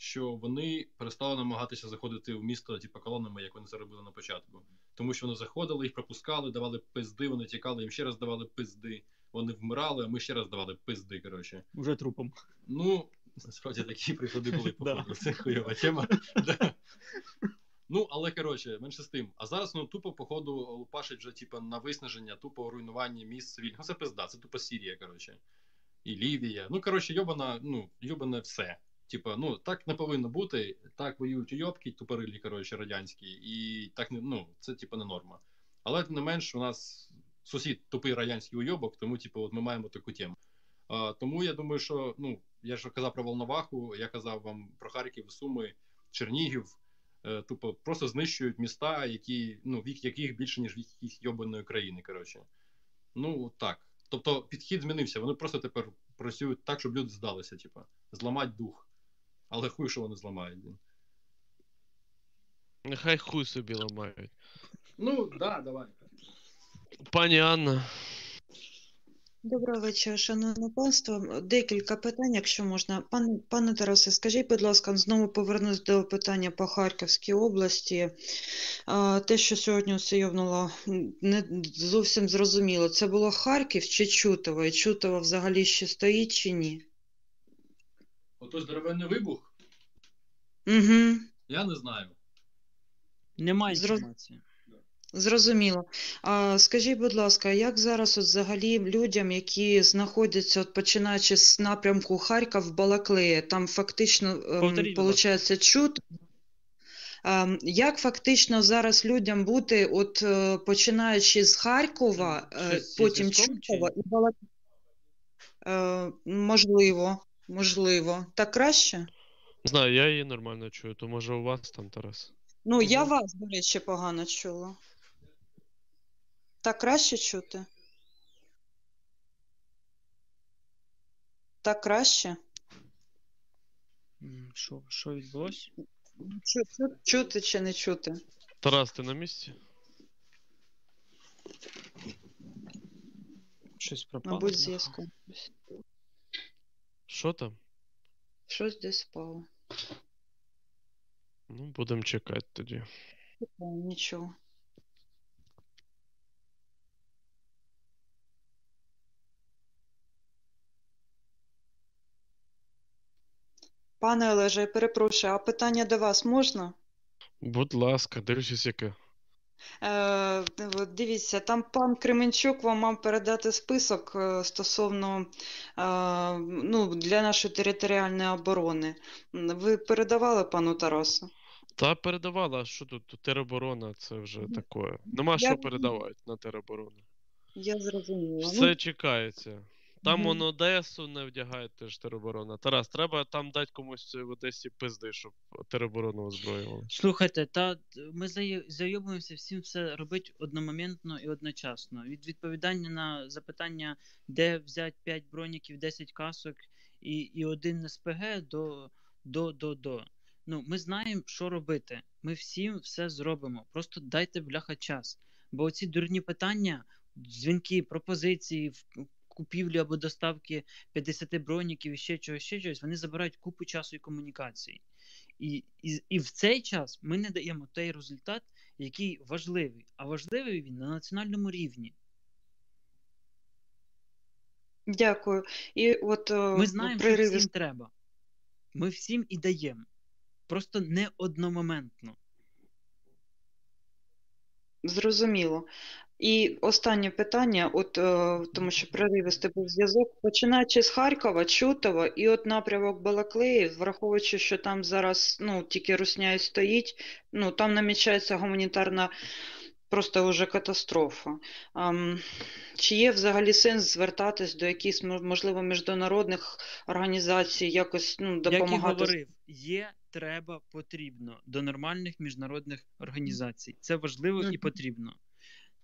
Що вони перестали намагатися заходити в місто, типу, колонами, як вони це робили на початку. Тому що вони заходили, їх пропускали, давали пизди, вони тікали, їм ще раз давали пизди. Вони вмирали, а ми ще раз давали пизди. Коротше. Уже трупом. Ну, насправді такі приклади були, походу. Це хуйова тема. Ну, але коротше, менше з тим. А зараз ну тупо, походу, лупашить вже типу, на виснаження, тупо руйнування місць цивільних. Ну, це пизда, це тупо Сірія, коротше. І Лівія. Ну, коротше, йобана, ну, йобане все. Типа, ну так не повинно бути. Так воюють уйобки, тупорилі, коротше, радянські, і так не ну, це типа не норма. Але тим не менш, у нас сусід тупий радянський уйобок, тому, типу, от ми маємо таку тему. А, тому я думаю, що ну, я ж казав про Волноваху, я казав вам про Харків, Суми, Чернігів. Е, тупо просто знищують міста, які, ну, вік яких більше, ніж вік їх йобаної країни. Коротше. Ну так. Тобто підхід змінився. Вони просто тепер працюють так, щоб люди здалися, типу, зламати дух. Але хуй, що вони зламають. Нехай хуй собі ламають. Ну, да, давай. Пані Анна. Доброго вечора, шановне панство. Декілька питань, якщо можна. Пане, пане Тарасе, скажіть, будь ласка, знову повернусь до питання по Харківській області. А, Те, що сьогодні усйомнуло, не зовсім зрозуміло. Це було Харків чи Чутово? І Чутово взагалі ще стоїть чи ні? Ото здоровенний вибух, Угу. я не знаю. Немає Зро- інформації. Зрозуміло. А скажіть, будь ласка, як зараз от взагалі людям, які знаходяться, от починаючи з напрямку Харків Балаклея, там фактично, ем, Повторіть, будь ласка. виходить, чут. Ем, Як фактично зараз людям бути, от е, починаючи з Харкова, е, Щось потім зв'язком чи- і Балаклея? Можливо, можливо. Так краще? Не знаю, я її нормально чую, то може у вас там, Тарас. Ну, я вас, до речі, погано чула. Так краще чути? Так краще? М, Що, що відбулося? Чу, чу, чути чи не чути? Тарас, ти на місці? Щось пропало. Мабуть, зв'язку. Що там? Щось десь впало. Ну, будемо чекати тоді. Нічого. Пане Олеже, я перепрошую, а питання до вас можна? Будь ласка, дивлюсь, яке. Е, дивіться, там пан Кременчук вам мав передати список е, стосовно е, ну, для нашої територіальної оборони. Ви передавали пану Тарасу? Та передавала, а що тут тероборона, це вже таке. Нема Я що передавати на тероборону. Я зрозуміла. Все чекається. Там Мгм. он Одесу не вдягають теж тероборона. Тарас, треба там дати комусь в Одесі пизди, щоб тероборону озброювали. Слухайте, та ми зайобуємося всім все робити одномоментно і одночасно. Від відповідання на запитання, де взяти 5 броніків, 10 касок і, і один СПГ до, до, до, до. Ну, ми знаємо, що робити. Ми всім все зробимо. Просто дайте бляха час. Бо ці дурні питання, дзвінки, пропозиції, купівлі або доставки 50 броніків і ще чогось, ще чогось, вони забирають купу часу і комунікації. І, і, і в цей час ми не даємо той результат, який важливий. А важливий він на національному рівні. Дякую. І от е, Ми знаємо, що всім треба. Ми всім і даємо. Просто не одномоментно. Зрозуміло. І останнє питання, от е, тому що проривистий був зв'язок, починаючи з Харкова, Чутова і от напрямок Балаклеї, враховуючи, що там зараз ну, тільки Русня і стоїть, ну там намічається гуманітарна просто вже катастрофа. Ам, чи є взагалі сенс звертатись до якихось, мо- можливо, міжнародних організацій, якось ну, Як і допомагати? говорив, є, треба, потрібно до нормальних міжнародних організацій. Це важливо і потрібно.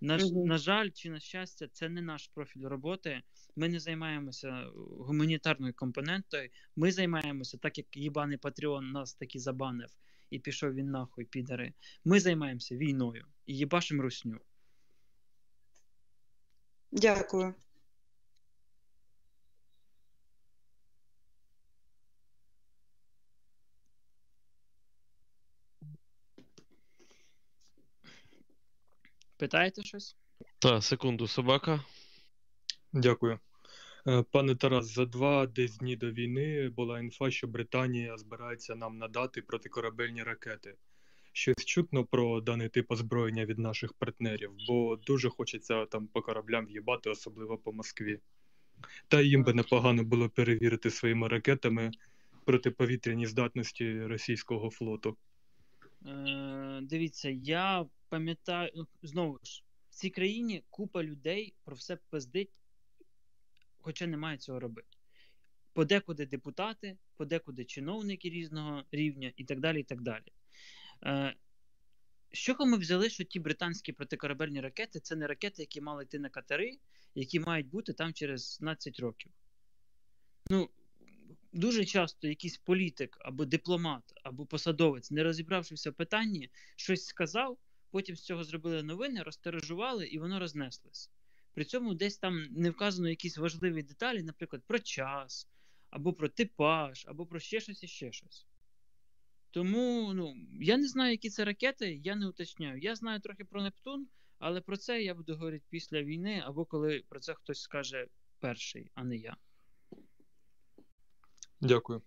На, ж- Мгм. на жаль, чи на щастя, це не наш профіль роботи. Ми не займаємося гуманітарною компонентою. Ми займаємося, так як їбаний Патреон нас таки забанив і пішов він нахуй, підари. Ми займаємося війною і їбашим русню. Дякую. Питаєте щось? Та, секунду, собака. Дякую. Е, Пане Тарас, за два десь дні до війни була інфа, що Британія збирається нам надати протикорабельні ракети. Щось чутно про даний тип озброєння від наших партнерів, бо дуже хочеться там по кораблям в'їбати, особливо по Москві. Та їм би непогано було перевірити своїми ракетами протиповітряні здатності російського флоту. Е, дивіться, я пам'ятаю, ну, знову ж, в цій країні купа людей про все пиздить, хоча не мають цього робити. Подекуди депутати, подекуди чиновники різного рівня і так далі. і так далі. Е, з чого ми взяли, що ті британські протикорабельні ракети це не ракети, які мали йти на катери, які мають бути там через 15 років. Ну, дуже часто якийсь політик або дипломат, або посадовець, не розібравшися в питанні, щось сказав, потім з цього зробили новини, розтиражували і воно рознеслось. При цьому десь там не вказано якісь важливі деталі, наприклад, про час, або про типаж, або про ще щось і ще щось. Тому ну, я не знаю, які це ракети, я не уточняю. Я знаю трохи про Нептун, але про це я буду говорити після війни, або коли про це хтось скаже перший, а не я. Дякую.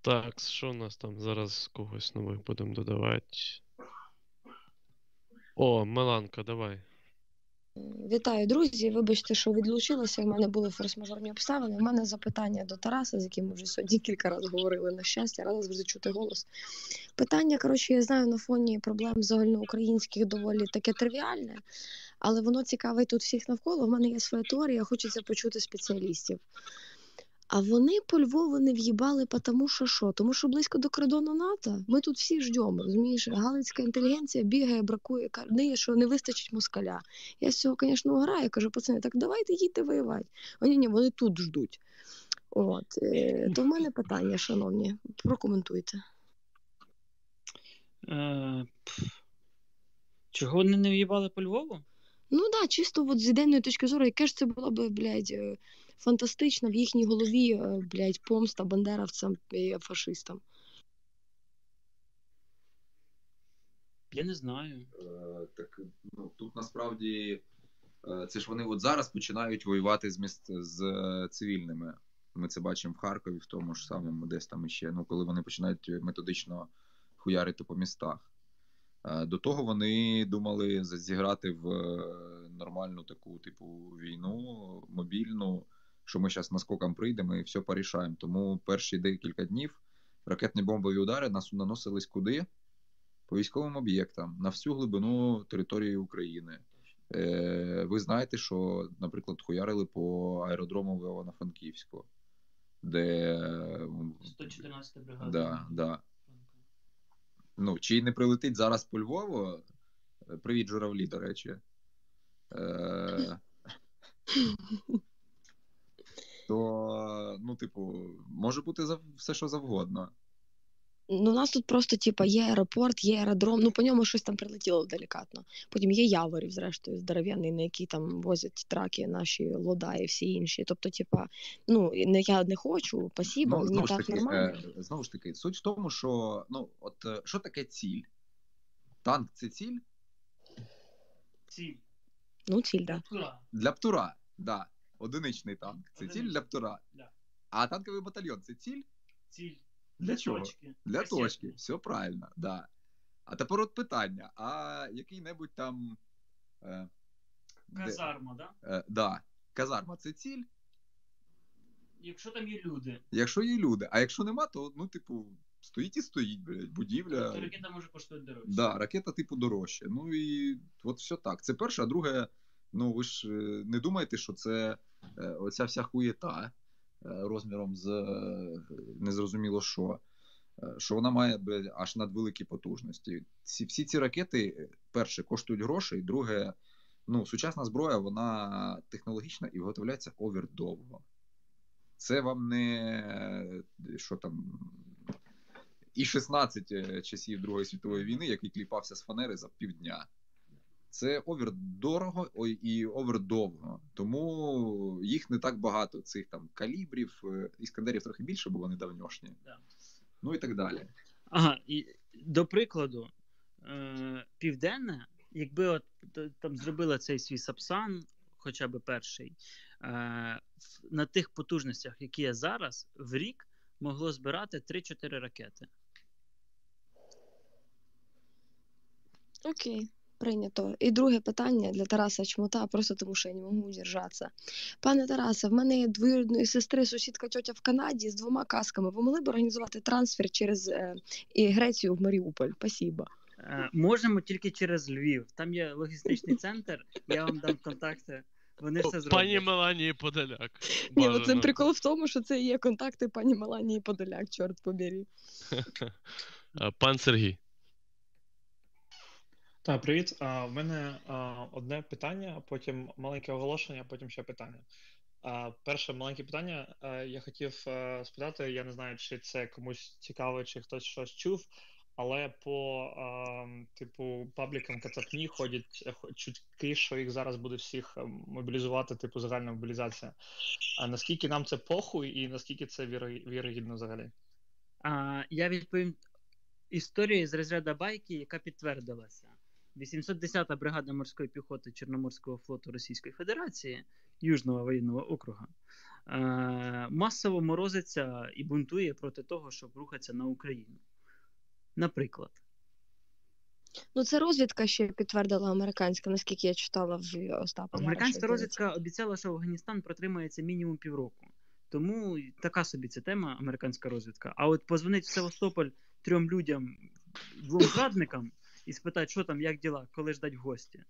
Так, що у нас там? Зараз когось нових будемо додавати. О, Меланка, давай. Вітаю, друзі. Вибачте, що відлучилася. В мене були форс-мажорні обставини. У мене запитання до Тараса, з яким ми вже сьогодні кілька разів говорили на щастя, рада завжди чути голос. Питання, коротше, я знаю, на фоні проблем загальноукраїнських доволі таке тривіальне, але воно цікаве тут всіх навколо. У мене є своя теорія, хочеться почути спеціалістів. А вони по Львову не в'їбали, тому що що? Тому що близько до кордону НАТО ми тут всі ждемо, розумієш? Галицька інтелігенція бігає, бракує, кардиє, що не вистачить москаля. Я з цього, звісно, граю, кажу, пацани, так давайте їдьте воювати. Вони ні, вони тут ждуть. От, е, то в мене питання, шановні, прокоментуйте. Е. Чого вони не в'їбали по Львову? Ну так, да, чисто от з ідейної точки зору, яке ж це було б, блядь, е, фантастично в їхній голові, е, блядь, помста бандеровцям і фашистам. Я не знаю. Е, так ну, тут насправді е, це ж вони от зараз починають воювати з міст з е, цивільними. Ми це бачимо в Харкові, в тому ж самому, десь там іще, ну, коли вони починають методично хуярити по містах. Е, До того вони думали зіграти в е, нормальну таку, типу, війну, мобільну, що ми зараз наскоком прийдемо і все порішаємо. Тому перші декілька днів ракетні бомбові удари нас наносились куди? По військовим об'єктам на всю глибину території України. Е, ви знаєте, що, наприклад, хуярили по аеродрому в Івано-Франківську, де. м, 114 бригада. Да, да. Ну, чи не прилетить зараз по Львову? Привіт, журавлі, до речі. Е, то, ну, типу, може бути зав- все, що завгодно. Ну, у нас тут просто, типа, є аеропорт, є аеродром, ну по ньому щось там прилетіло делікатно. Потім є Яворів, зрештою, здоров'яний, на який там возять траки наші лода і всі інші. Тобто, типа, ну, я не хочу, спасибо, Ну, мені так таки, нормально. е, знову ж таки, суть в тому, що ну, от е, що таке ціль? Танк це ціль? Ціль. Ну, ціль, да. Тура. Для птура, да. Одиничний танк. Це ціль для птура. Да. А танковий батальйон це ціль? Ціль. Для чого? точки. Для Касетні. точки. Все правильно, да. А тепер от питання: а який-небудь там. Е, де- Казарма, да? Е, да. Казарма це ціль, Якщо там є люди, якщо є люди. А якщо нема, то ну, типу, стоїть і стоїть, блядь, будівля. то ракета може коштувати дорожче. Да, ракета, типу, дорожче. Ну і от все так. Це перше, а друге, ну ви ж е, не думаєте, що це оця вся хуєта е, розміром з е, незрозуміло що. е, Що вона має аж надвеликі потужності. Ці, всі ці ракети, е, перше, коштують грошей, друге, ну, сучасна зброя, вона технологічна і виготовляється over довго. Це вам не е, що там і 16 е, часів Другої світової війни, який кліпався з фанери за півдня. Це over дорого і over довго. Тому їх не так багато. Цих там калібрів, е, іскандерів трохи більше, бо вони давнішні. Да. Ну і так далі. Ага, і до прикладу, е, південне, якби от там зробила цей свій Сапсан, хоча б перший, е, на тих потужностях, які є зараз, в рік могло збирати 3-4 ракети. Окей, прийнято. І друге питання для Тараса Чмута, просто тому що я не можу удержатися. Пане Тарасе, в мене є двоюрідної сестри, сусідка тьотя в Канаді з двома касками. Ви могли б організувати трансфер через е, і Грецію в Маріуполь? Спасибо. Е, можемо тільки через Львів. Там є логістичний центр, я вам дам контакти. Вони все зроблять. Пані Меланії Подоляк. Ні, ну це прикол в тому, що це є контакти пані Меланії Подоляк, чорт побері. Е, Пан Сергій. Так, привіт. А, в мене а, одне питання, потім маленьке оголошення, потім ще питання. А, перше маленьке питання. А, я хотів е, спитати, я не знаю, чи це комусь цікаво, чи хтось щось чув, але по а, типу паблікам Кацапні ходять е, чутки, що їх зараз буде всіх е, мобілізувати, типу загальна мобілізація. А наскільки нам це похуй, і наскільки це вірогідно взагалі? А, я відповім історію з розряду байки, яка підтвердилася. 810-та бригада морської піхоти Чорноморського флоту Російської Федерації Южного воєнного округа е, масово морозиться і бунтує проти того, щоб рухатися на Україну. Наприклад, Ну це розвідка ще підтвердила американська, наскільки я читала в Остапа. американська розвідка обіцяла, що Афганістан протримається мінімум півроку. Тому така собі ця тема, американська розвідка. А от позвонить в Севастополь трьом людям, двом зрадникам, і спитати, що там, як діла, коли ждать гості,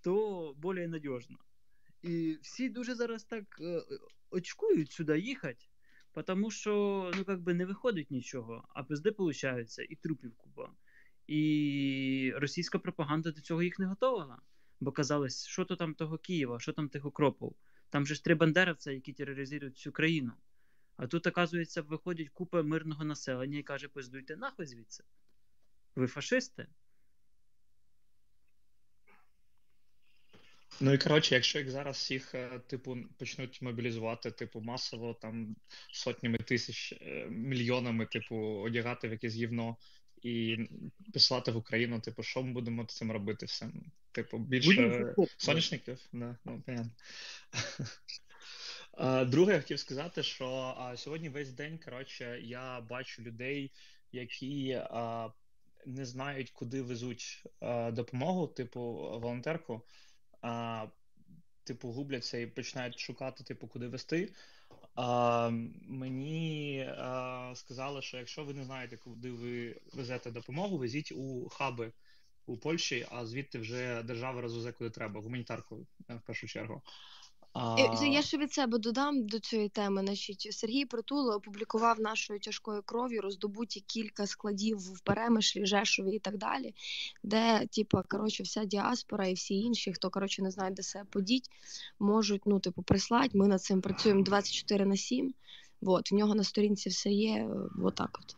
то більш надіжно. І всі дуже зараз так е, очкують сюди їхати, тому що ну, как би не виходить нічого, а пизди получаються, і трупів купа. І російська пропаганда до цього їх не готувала. Бо казалось, що то там того Києва, що там тих окропів. Там же ж три бандеровця, які тероризують всю країну. А тут, оказується, виходить купа мирного населення і каже, пиздуйте нахуй звідси. Ви фашисти. Ну і коротше, якщо їх зараз всіх, е, типу, почнуть мобілізувати, типу, масово там сотнями тисяч, е, мільйонами, типу, одягати в якесь гівно і писати в Україну, типу, що ми будемо з цим робити все? Типу, більше Будемо соняшників? Да, ну, понятно. Друге, я хотів сказати, що а, сьогодні весь день, коротше, я бачу людей, які а, не знають, куди везуть а, допомогу, типу, волонтерку. А, типу, губляться і починають шукати, типу, куди вести. А, мені а, сказали, що якщо ви не знаєте, куди ви везете допомогу, везіть у хаби у Польщі, а звідти вже держава розвезе куди треба, гуманітарку в першу чергу. А, Я ще від себе додам до цієї теми. Значить, Сергій Притула опублікував нашою тяжкою кров'ю роздобуті кілька складів в Перемишлі, Жешові і так далі, де, типу, коротше, вся діаспора і всі інші, хто коротше не знає, де себе подіть, можуть ну, типу, прислати. Ми над цим працюємо 24 на 7. От, в нього на сторінці все є. е, Отак от.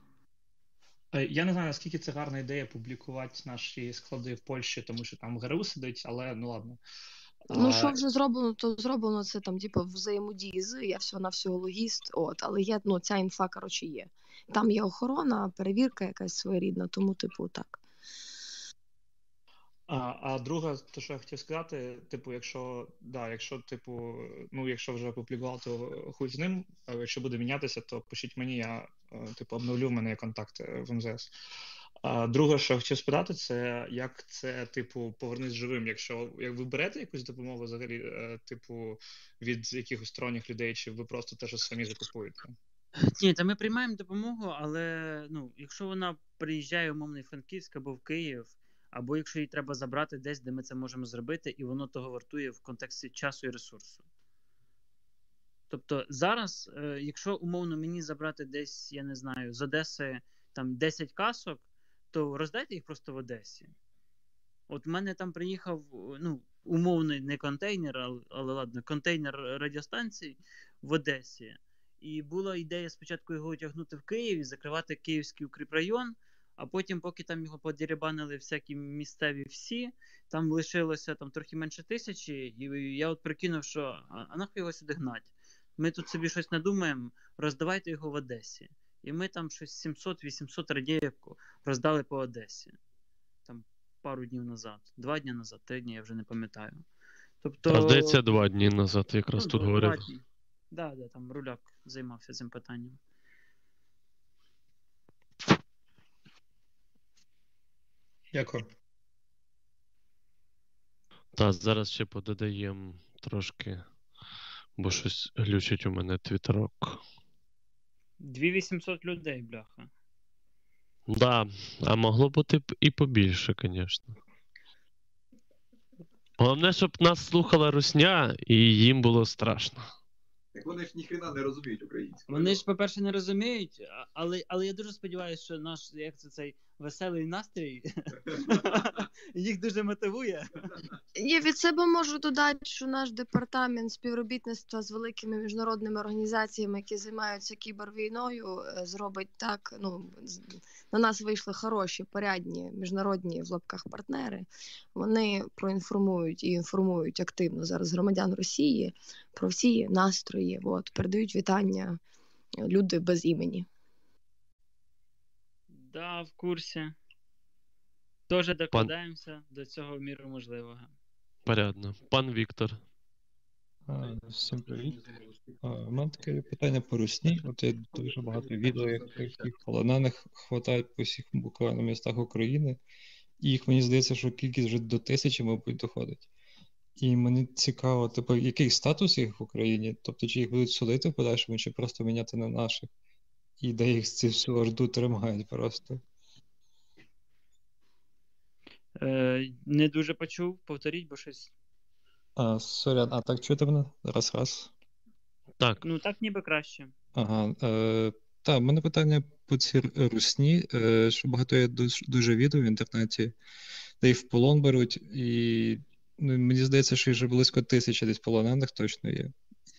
Е, Я не знаю, наскільки це гарна ідея публікувати наші склади в Польщі, тому що там ГРУ сидить, але ну ладно. Ну, що вже зроблено, то зроблено це там, типу, взаємодії з, я всього на всього логіст. От, але є, ну, ця інфа, коротше, є. Там є охорона, перевірка якась своєрідна, тому, типу, так. А, а друге, те, що я хотів сказати, типу, якщо да, якщо, типу, ну, якщо вже опублікував, то хуй з ним. Якщо буде мінятися, то пишіть мені, я е, типу обновлю в мене є контакти в МЗС. А друге, що я хотів спитати, це як це, типу, повернись живим. Якщо як ви берете якусь допомогу взагалі, е, типу, від якихось сторонніх людей, чи ви просто те, що самі закупуєте? Ні, та ми приймаємо допомогу, але ну, якщо вона приїжджає умовно в Франківськ або в Київ, або якщо її треба забрати десь, де ми це можемо зробити, і воно того вартує в контексті часу і ресурсу. Тобто зараз, е, якщо умовно мені забрати десь, я не знаю, з Одеси там 10 касок, то роздайте їх просто в Одесі. От в мене там приїхав, ну, умовний не контейнер, але, але ладно, контейнер радіостанцій в Одесі. І була ідея спочатку його одягнути в Києві, закривати Київський укріпрайон, а потім, поки там його подірібанили всякі місцеві всі, там лишилося там трохи менше тисячі, і я от прикинув, що а, а нахуй його сюди гнать? Ми тут собі щось надумаємо, роздавайте його в Одесі. І ми там щось 700-800 радіївку роздали по Одесі. Там пару днів назад, два дні назад, три дні, я вже не пам'ятаю. Тобто, А здається, два дні назад якраз ну, тут два говорив. дні. Да, да, там руляк займався цим питанням. Дякую. Та зараз ще пододаємо трошки, бо щось глючить у мене твіттерок. 2800 людей, бляха. Да, а могло бути і побільше, звісно. Головне, щоб нас слухала русня, і їм було страшно. Так вони ж ніхрена не розуміють українську. Вони ж, по-перше, не розуміють, а- але, але я дуже сподіваюся, що наш як це цей веселий настрій їх дуже мотивує. Я від себе можу додати, що наш департамент співробітництва з великими міжнародними організаціями, які займаються кібервійною, е, зробить так. Ну на нас вийшли хороші, порядні міжнародні в лапках партнери. Вони проінформують і інформують активно зараз громадян Росії про всі настрої. От передають вітання е, люди без імені. Да, в курсі. Теж докладаємося до цього в міру можливого. Порядно. Пан Віктор. А, Всім привіт. А, У мене таке питання по русні. От я дуже багато відео, як яких полонених хватають по всіх буквально містах України. І їх мені здається, що кількість вже до тисячі, мабуть, доходить. І мені цікаво, типу, який статус їх в Україні? Тобто, чи їх будуть судити в подальшому, чи просто міняти на наших? І де їх ці всю орду тримають просто. Е, не дуже почув, повторіть, бо щось. А, сорян, а так чути мене? Раз, раз. Так. Ну, так ніби краще. Ага. Е, та, в мене питання по цій русні, е, що багато є дуже, дуже відео в інтернеті, де їх в полон беруть, і ну, мені здається, що їх вже близько тисячі десь полонених точно є.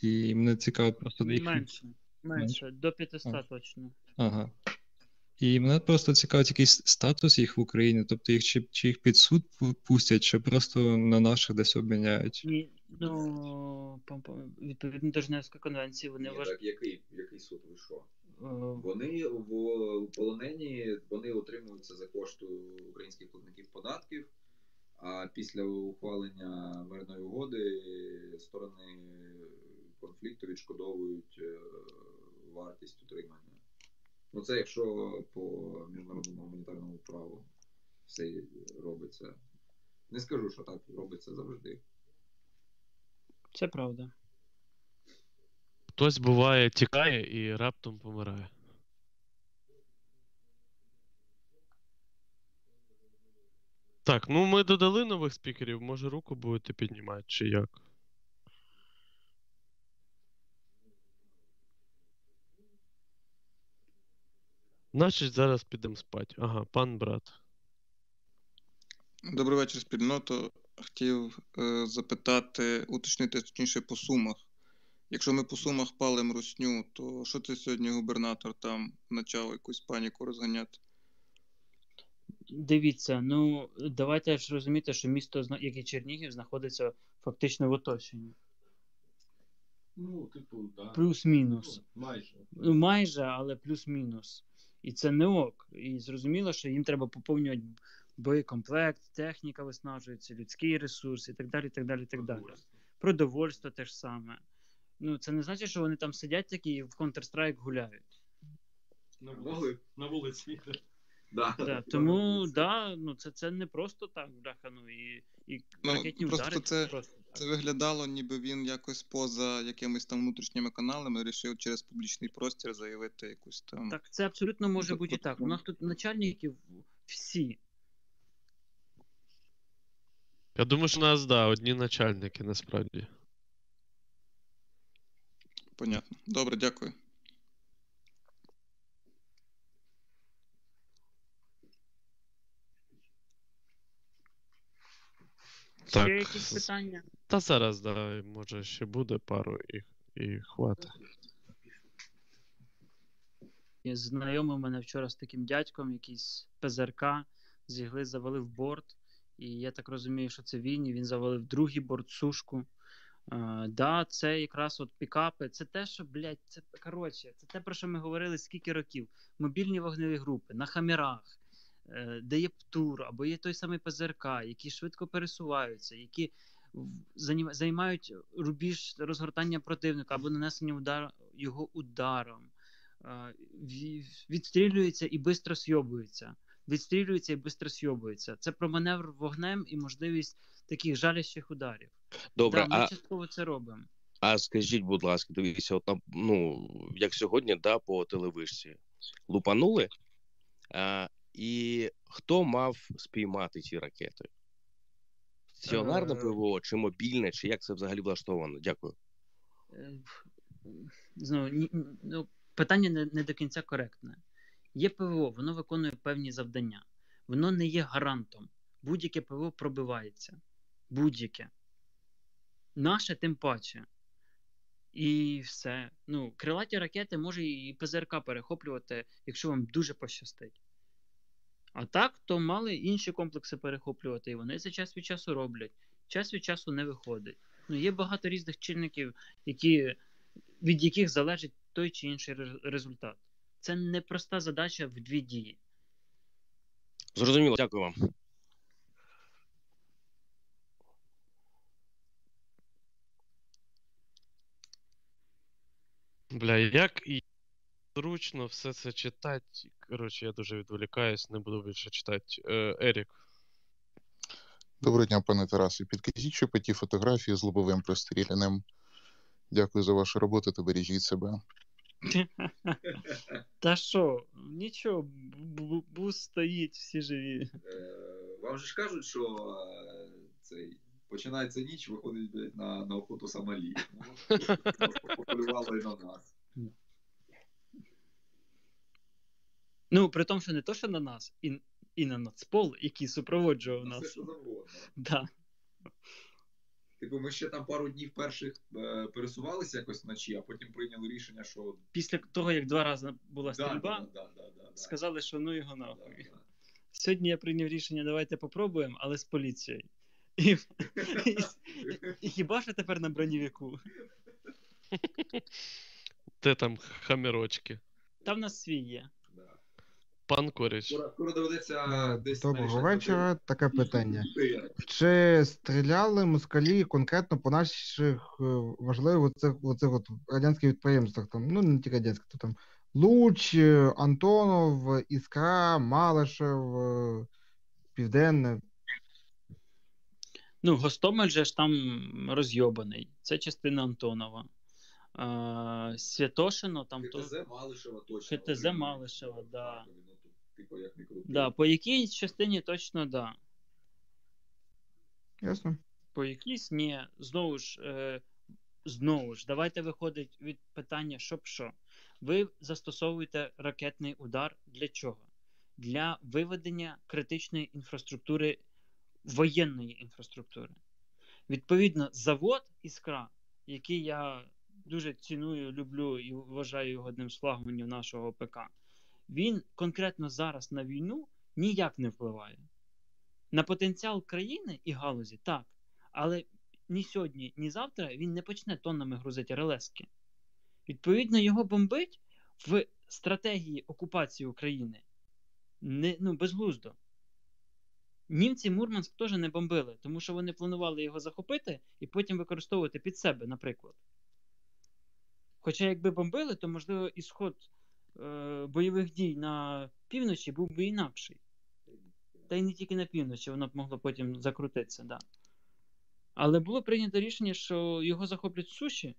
І мене цікаво просто їх. Менше. Менше. До 500 точно. Ага. І мене просто цікавить якийсь статус їх в Україні, тобто їх чи, чи їх під суд пустять, чи просто на наших десь обміняють. Ні, ну, відповідно до Женевської конвенції, вони Ні, важ... так який, який суд ви що? Е, Вони в, в полонені вони отримуються за кошти українських платників податків, а після ухвалення мирної угоди сторони конфлікту відшкодовують е, вартість утримання. Ну це якщо по міжнародному гуманітарному праву все робиться. Не скажу, що так робиться завжди. Це правда. Хтось буває тікає і раптом помирає. Так, ну ми додали нових спікерів, може руку будете піднімати, чи як? Значить, зараз підемо спати. Ага, пан брат. Добрий вечір, спільното. Хотів е, запитати, уточнити точніше по сумах. Якщо ми по сумах палимо русню, то що це сьогодні губернатор там почав якусь паніку розганяти? Дивіться, ну давайте ж розуміти, що місто, як і Чернігів, знаходиться фактично в оточенні. Ну, типу, да. Плюс-мінус. Ну, майже. Ну, майже, але плюс-мінус. І це не ок. І зрозуміло, що їм треба поповнювати боєкомплект, техніка виснажується, людський ресурс і так далі. і так далі, і так далі. Продовольство теж саме. Ну, це не значить, що вони там сидять такі і в Counter-Strike гуляють. На вулиці. На вулиці. Да. Да, тому да, ну це, це не просто так, бляха, ну і, і Ну, ракетні просто удари це, просто. Це виглядало, ніби він якось поза якимись там внутрішніми каналами вирішив через публічний простір заявити якусь там. Так, це абсолютно може бути і так. У нас тут начальників всі. Я думаю, що у нас, да, одні начальники насправді. Понятно. Добре, дякую. Ще Так. якісь питання? Та зараз, да, може ще буде пару і, і хватить. Знайомий мене вчора з таким дядьком, якийсь ПЗРК, з ігли завалив борт. І я так розумію, що це він, і він завалив другий борт, сушку. Е, да, це якраз от пікапи. Це те, що, блядь, це коротше, це те, про що ми говорили скільки років. Мобільні вогневі групи на хамерах, е, де є ПТУР, або є той самий ПЗРК, які швидко пересуваються, які займають рубіж розгортання противника або нанесення удар, його ударом. Е, відстрілюється і швидко сйобується. Відстрілюється і швидко сйобується. Це про маневр вогнем і можливість таких жалящих ударів. Добре, да, ми а- частково це робимо. А скажіть, будь ласка, дивіться, от там, ну, як сьогодні, да, по телевишці лупанули, а, і хто мав спіймати ці ракети? Стаціонарне. ПВО чи мобільне, чи як це взагалі влаштовано? Дякую. Е, Знову, ні- ну, питання не, не до кінця коректне. Є ПВО, воно виконує певні завдання. Воно не є гарантом. Будь-яке ПВО пробивається. Будь-яке. Наше тим паче. І все. Ну, крилаті ракети може і ПЗРК перехоплювати, якщо вам дуже пощастить. А так, то мали інші комплекси перехоплювати, і вони це час від часу роблять. Час від часу не виходить. Ну, є багато різних чинників, які, від яких залежить той чи інший результат. Це непроста задача в дві дії. Зрозуміло, дякую вам. Бля, як і зручно все це читати. Коротше, я дуже відволікаюсь, не буду більше читати. Е, Ерік. Доброго дня, пане Тарасе. Підкажіть, що по тій фотографії з лобовим простріляним. Дякую за вашу роботу та бережіть себе. Та що, нічого, бу- бу- бус стоїть, всі живі. Е, Вам же ж кажуть, що е, цей, починається ніч, виходить на, на охоту Сомалі. Ну, і на нас. Ну, при тому, що не то, що на нас, і, і на Нацпол, який супроводжував На все, нас. що завгодно. Да. Типу, ми ще там пару днів перших е, пересувалися якось вночі, а потім прийняли рішення, що Після того, як два рази була Да, стрільба, да, да, да, да, сказали, що ну його нахуй. Сьогодні я прийняв рішення, давайте попробуємо, але з поліцією. І, і, і хіба що тепер на бронівіку? Де там хамірочки? Там в нас свій є. Пан Коріч. Скоро доведеться Е, десь Доброго вечора. Таке питання. Чи стріляли москалі конкретно по наших е, важливих оцих, оцих от радянських підприємствах? Там, ну не ті радянські, то там Луч, е, Антонов, Іскра, Малишев, Південне. Ну, Гостомель же ж там розйобаний. Це частина Антонова. Святошино там то. Малишева точно. ХТЗ Малишева, да. Типу, як не крути. Да, по якійсь частині точно да. Ясно. По якійсь ні. Знову ж, е, знову ж, давайте виходить від питання, що б що. Ви застосовуєте ракетний удар для чого? Для виведення критичної інфраструктури, воєнної інфраструктури. Відповідно, завод Іскра, який я дуже ціную, люблю і вважаю його одним з флагманів нашого ПК, він конкретно зараз на війну ніяк не впливає. На потенціал країни і галузі так. Але ні сьогодні, ні завтра він не почне тоннами грузити РЛСки. Відповідно, його бомбить в стратегії окупації України не, ну, безглуздо. Німці Мурманськ теж не бомбили, тому що вони планували його захопити і потім використовувати під себе, наприклад. Хоча, якби бомбили, то, можливо, ісход е, бойових дій на півночі був би інакший. Та й не тільки на півночі, воно б могло потім закрутитися, да. Але було прийнято рішення, що його захоплять суші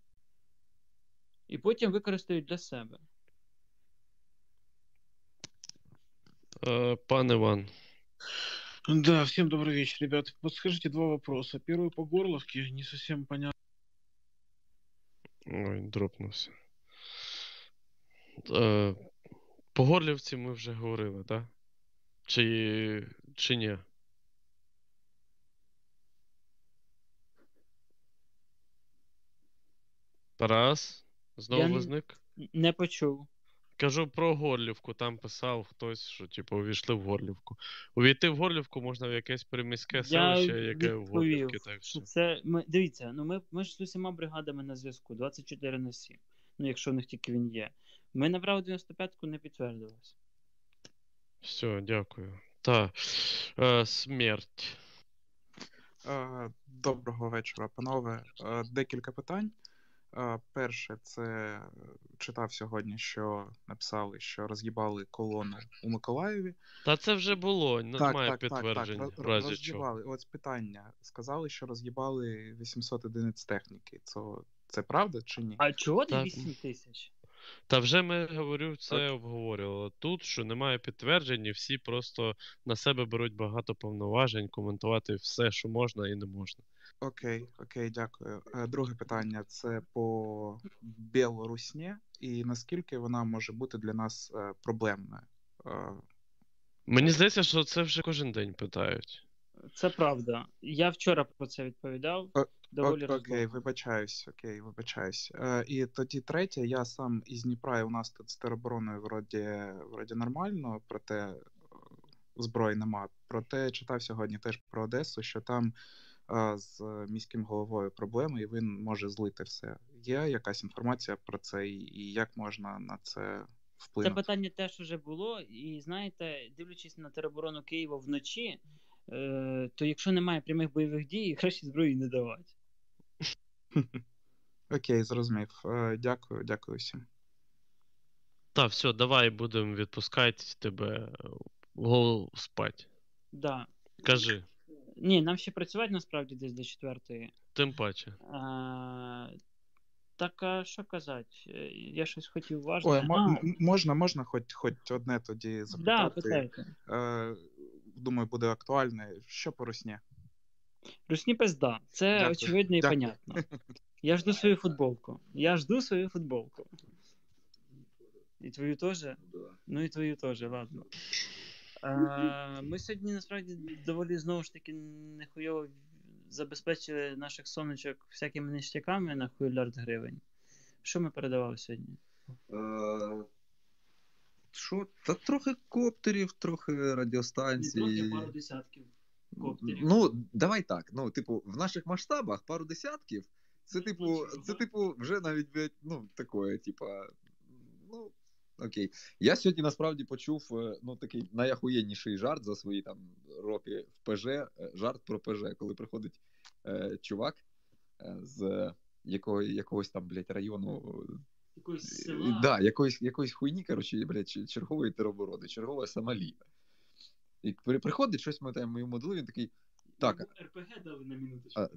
і потім використають для себе. Е, Пан Іван. Да, всем добрый вечер, ребят. Подскажите два вопроса. Первый по Горловке, не совсем понятно. Ой, дропнувся. Е, по Горлівці ми вже говорили, так? Чи, чи ні? Тарас? Знову Я н- Не почув. Кажу про Горлівку. Там писав хтось, що типу увійшли в Горлівку. Увійти в Горлівку можна в якесь приміське селище, яке в відповів, Горлівці. Так що що. це ми дивіться, ну ми, ми ж з усіма бригадами на зв'язку 24 на 7. Ну, якщо в них тільки він є. Ми набрали 95-ку, не підтвердилось. Все, дякую. Та. Е, смерть. Е, Доброго вечора, панове. Е, Декілька питань. Е, Перше, це читав сьогодні, що написали, що роз'їбали колону у Миколаєві. Та це вже було, немає так, так, так, підтверджень, роз- в разі чого. роз'їбали. Ось питання. Сказали, що роз'їбали 800 одиниць техніки. Це, це правда чи ні? А чого не 8 тисяч? Та вже ми говорю, це обговорювали тут, що немає підтверджень, і всі просто на себе беруть багато повноважень, коментувати все, що можна і не можна. Окей, окей, дякую. Е, Друге питання це по Білорусні, і наскільки вона може бути для нас е, проблемною? Е, Мені здається, що це вже кожен день питають. Це правда. Я вчора про це відповідав. Доволі О- Окей, вибачаюсь, окей, вибачаюсь. Е, і тоді третє, я сам із Дніпра, і у нас тут з теробороною вроді, вроді нормально, проте зброї нема. Проте читав сьогодні теж про Одесу, що там е, з міським головою проблеми, і він може злити все. Є якась інформація про це, і, і як можна на це Це вплинути? питання теж вже було, і знаєте, дивлячись на тероборону Києва вночі, е, то якщо немає прямих бойових дій, краще зброї не давати. Окей, зрозумів. Е, Дякую, дякую всім. Та, все, давай будемо відпускати тебе голову спать. Да. Кажи, Ні, нам ще працювати насправді десь до четвертої. тим паче. Е, А, так, а що казати? Е, Я щось хотів важне. Ой, А, м- можна, можна хоч, хоч одне тоді да, запитати. питайте. Е, думаю, буде актуальне. Що по русні? Русні пизда. Це Дякую. очевидно і Дякую. понятно. Я жду свою футболку. Я жду свою футболку. І твою теж? Ну і твою теж, ладно. А, ми сьогодні насправді доволі знову ж таки нехуйово забезпечили наших сонечок всякими ништяками на хуйлярд гривень. Що ми передавали сьогодні? Що? Та трохи коптерів, трохи радіостанцій. трохи, пару десятків коптерів. Ну, давай так. Ну, типу, в наших масштабах пару десятків. Це, типу, це, типу, вже навіть ну, такое, типа. Ну, окей. Я сьогодні насправді почув е, ну, такий найахуєнніший жарт за свої там роки в ПЖ. е, Жарт про ПЖ, коли приходить е, чувак е, з якого, якогось там, блядь, району. Якогось Е, села. Да, якоїсь, якоїсь хуйні, коротше, блядь, чергової тероборони, чергова Сомалі. І при- приходить щось ми там йому дали, він такий. Так, РПГ дали на минуточку. а,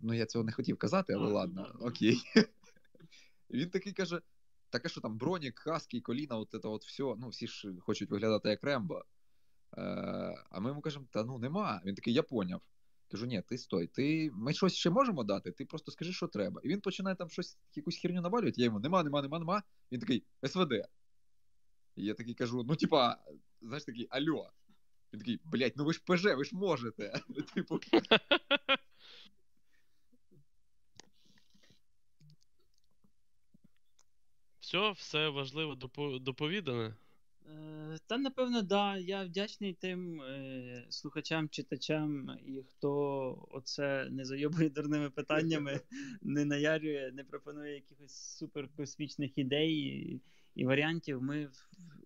ну я цього не хотів казати, але А, ну ладно, окей. Він такий каже: так а що там, бронік, хаски, коліна, от це от все, ну всі ж хочуть виглядати як Рембо. Е, а ми йому кажемо, та ну нема. Він такий, я поняв. Кажу, ні, ти стой, ти... ми щось ще можемо дати, ти просто скажи, що треба. І він починає там щось, якусь херню навалювати, я йому нема, нема, нема, нема. Він такий, СВД. І я такий кажу, ну, типа, знаєш, такий, альо. Він такий, блядь, ну ви ж ПЖ, ви ж можете. Типу, Все, все важливо допо- доповідане. Е, Та напевно, да. Я вдячний тим е, слухачам, читачам і хто оце не зайобує дурними питаннями, не наярює, не пропонує якихось суперкосмічних ідей і, і варіантів. Ми,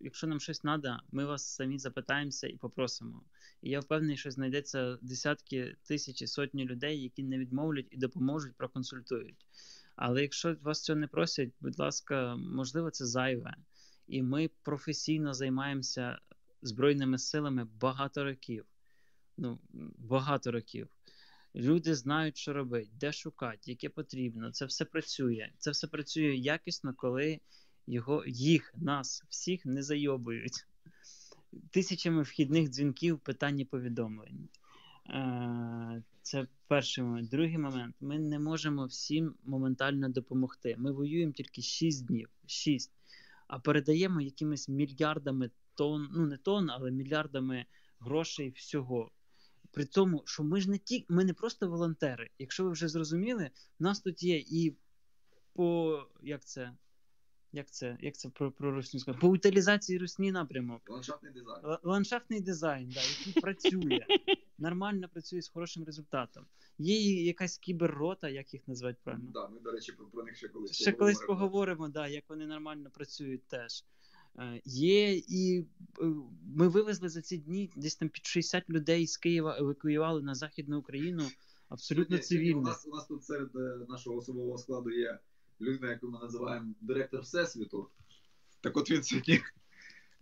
якщо нам щось треба, ми вас самі запитаємося і попросимо. І я впевнений, що знайдеться десятки тисячі, сотні людей, які не відмовлять і допоможуть, проконсультують. Але якщо вас цього не просять, будь ласка, можливо, це зайве. І ми професійно займаємося Збройними силами багато років. Ну, багато років. Люди знають, що робити, де шукати, яке потрібно. Це все працює. Це все працює якісно, коли його, їх, нас, всіх не зайобують. Тисячами вхідних дзвінків, питань і повідомлень. Е, Це перший момент. Другий момент. Ми не можемо всім моментально допомогти. Ми воюємо тільки 6 днів. 6 а передаємо якимись мільярдами тонн, ну не тонн, але мільярдами грошей всього. При тому, що ми ж не ті, ми не просто волонтери. Якщо ви вже зрозуміли, в нас тут є і по як це? Як це? Як це про, про русню сказати? По утилізації русні напрямок. ландшафтний дизайн. Л- ландшафтний дизайн, да, який працює, нормально працює з хорошим результатом. Є якась кіберрота, як їх назвати правильно? Да, ми, до речі, про, про них ще колись Ще колись поговоримо, да, як вони нормально працюють теж. Е, Є і е, ми вивезли за ці дні десь там під 60 людей з Києва евакуювали на Західну Україну абсолютно сьогодні У нас, у нас тут серед е, нашого особового складу є людина, яку ми називаємо директор Всесвіту. Так от він сьогодні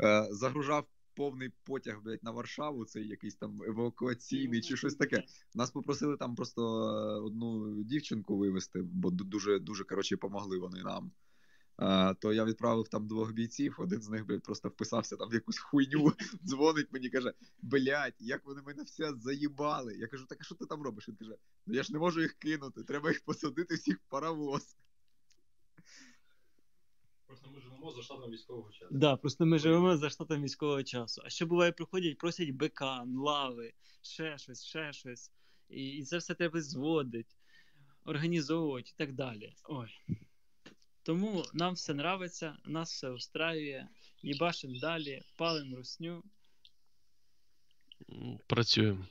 е, загружав повний потяг блядь, на Варшаву, цей якийсь там евакуаційний чи щось таке. Нас попросили там просто е, одну дівчинку вивезти, бо дуже, дуже коротше, помогли вони нам. Е, то я відправив там двох бійців, один з них блядь, просто вписався там в якусь хуйню, дзвонить мені, каже: блядь, як вони мене все заїбали. Я кажу, так а що ти там робиш? Він каже: ну я ж не можу їх кинути, треба їх посадити всіх в паровоз. Просто ми живемо за штатом військового часу. Да, просто ми живемо за штатом військового часу. А що буває, приходять, просять БК, лави, ще щось, ще щось. І, і це все треба зводити, організовувати і так далі. Ой. Тому нам все нравиться, нас все устраює, їбашим далі, палим русню, М, Працюємо.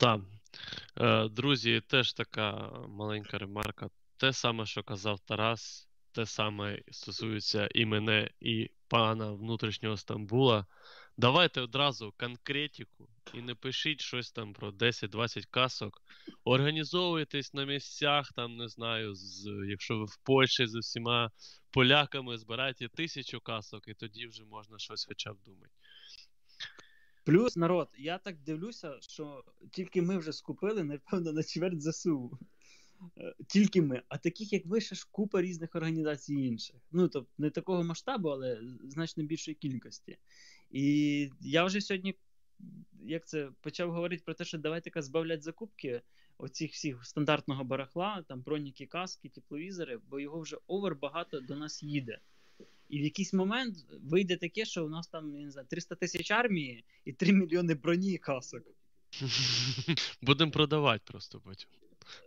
Так. Е, Друзі, теж така маленька ремарка. Те саме, що казав Тарас, те саме стосується і мене, і пана внутрішнього Стамбула. Давайте одразу конкретику і не пишіть щось там про 10-20 касок. Організовуйтесь на місцях, там не знаю, з, якщо ви в Польщі з усіма поляками збирайте тисячу касок, і тоді вже можна щось хоча б думати. Плюс народ, я так дивлюся, що тільки ми вже скупили, напевно, на чверть ЗСУ. Е, Тільки ми. А таких, як ви, ще ж купа різних організацій інших. Ну, тобто, не такого масштабу, але значно більшої кількості. І я вже сьогодні, як це, почав говорити про те, що давайте ка збавлять закупки оцих всіх стандартного барахла, там броніки, каски, тепловізори, бо його вже овер багато до нас їде. І в якийсь момент вийде таке, що у нас там я не знаю, 300 тисяч армії і 3 мільйони броні і касок. Будемо продавати просто потім.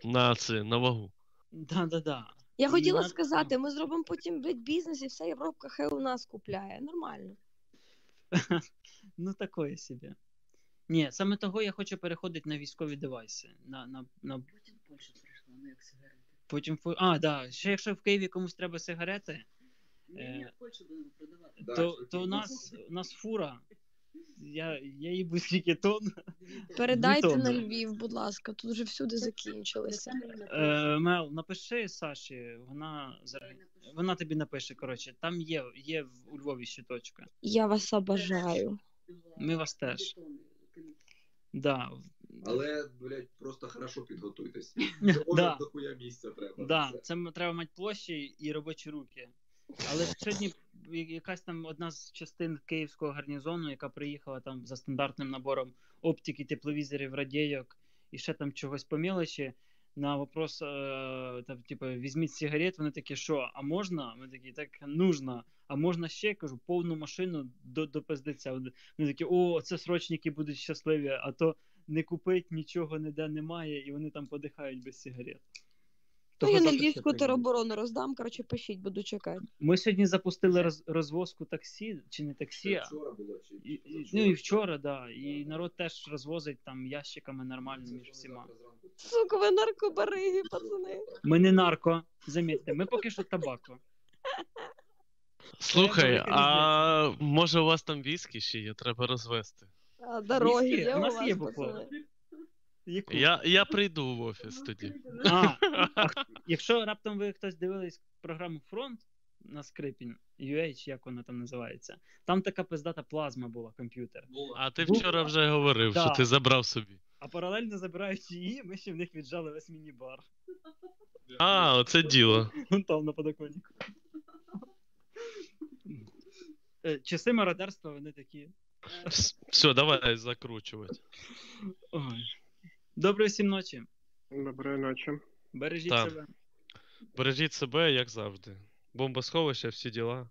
На це, на вагу. Да, да, да. Я хотіла на- сказати, ми зробимо потім бізнес і вся Європа хай у нас купляє. Нормально. Ну, такое собі. Ні, саме того я хочу переходити на військові девайси. На, на, на... Потім Польща прийшла, ну як сигарети. Потім... фу- А, да. Ще якщо в Києві комусь треба сигарети, Ні, Е, ні, в Польщі будемо продавати. то, то у нас, у нас фура. Я, я їбу скільки тонн. Передайте Дві на. Львів, будь ласка, тут вже всюди закінчилося. Е, Мел, напиши Саші, вона, вона тобі напише, коротше, там є, є у Львові ще точка. Я вас обожаю. Ми вас теж. Да. Але, блядь, просто хорошо підготуйтесь. Да. дохуя місця треба. Да, це треба мати площі і робочі руки. Але сьогодні якась там одна з частин київського гарнізону, яка приїхала там за стандартним набором оптики, тепловізорів, радійок і ще там чогось по мелочі. На вопрос, е, там, типу, візьміть сигарет, вони такі, що, а можна? Ми такі, так нужно. А можна ще, кажу, повну машину до, до пиздеця. Вони такі, о, це срочники будуть щасливі, а то не купить, нічого ніде немає, і вони там подихають без сигарет. То Того я на Львівську тероборону роздам, коротше, пишіть, буду чекати. Ми сьогодні запустили роз, розвозку таксі, чи не таксі, а Вчора було чи і, і, ну і вчора, да. І народ теж розвозить там ящиками нормально між всіма. Сука, ви наркобариги, пацани. Ми не нарко, замітьте, ми поки що табако. Слухай, а може у вас там віскі ще є, треба розвести. А дороги Віскі? є У у нас вас, є бухла. Яку? Я, я прийду в офіс тоді. А, якщо раптом ви хтось дивились програму Фронт на Скрипін, UH, як вона там називається, там така пиздата плазма була, комп'ютер. А ти вчора вже говорив, що ти забрав собі. А паралельно забираючи її, ми ще в них віджали весь міні-бар. А, оце діло. Вон там на подоконнику. Е, Часи мародерства, вони такі. Все, давай закручувати. Ой. Доброї всім ночі. Доброї ночі. Бережіть Так. себе. Бережіть себе, як завжди. Бомбосховище, всі діла.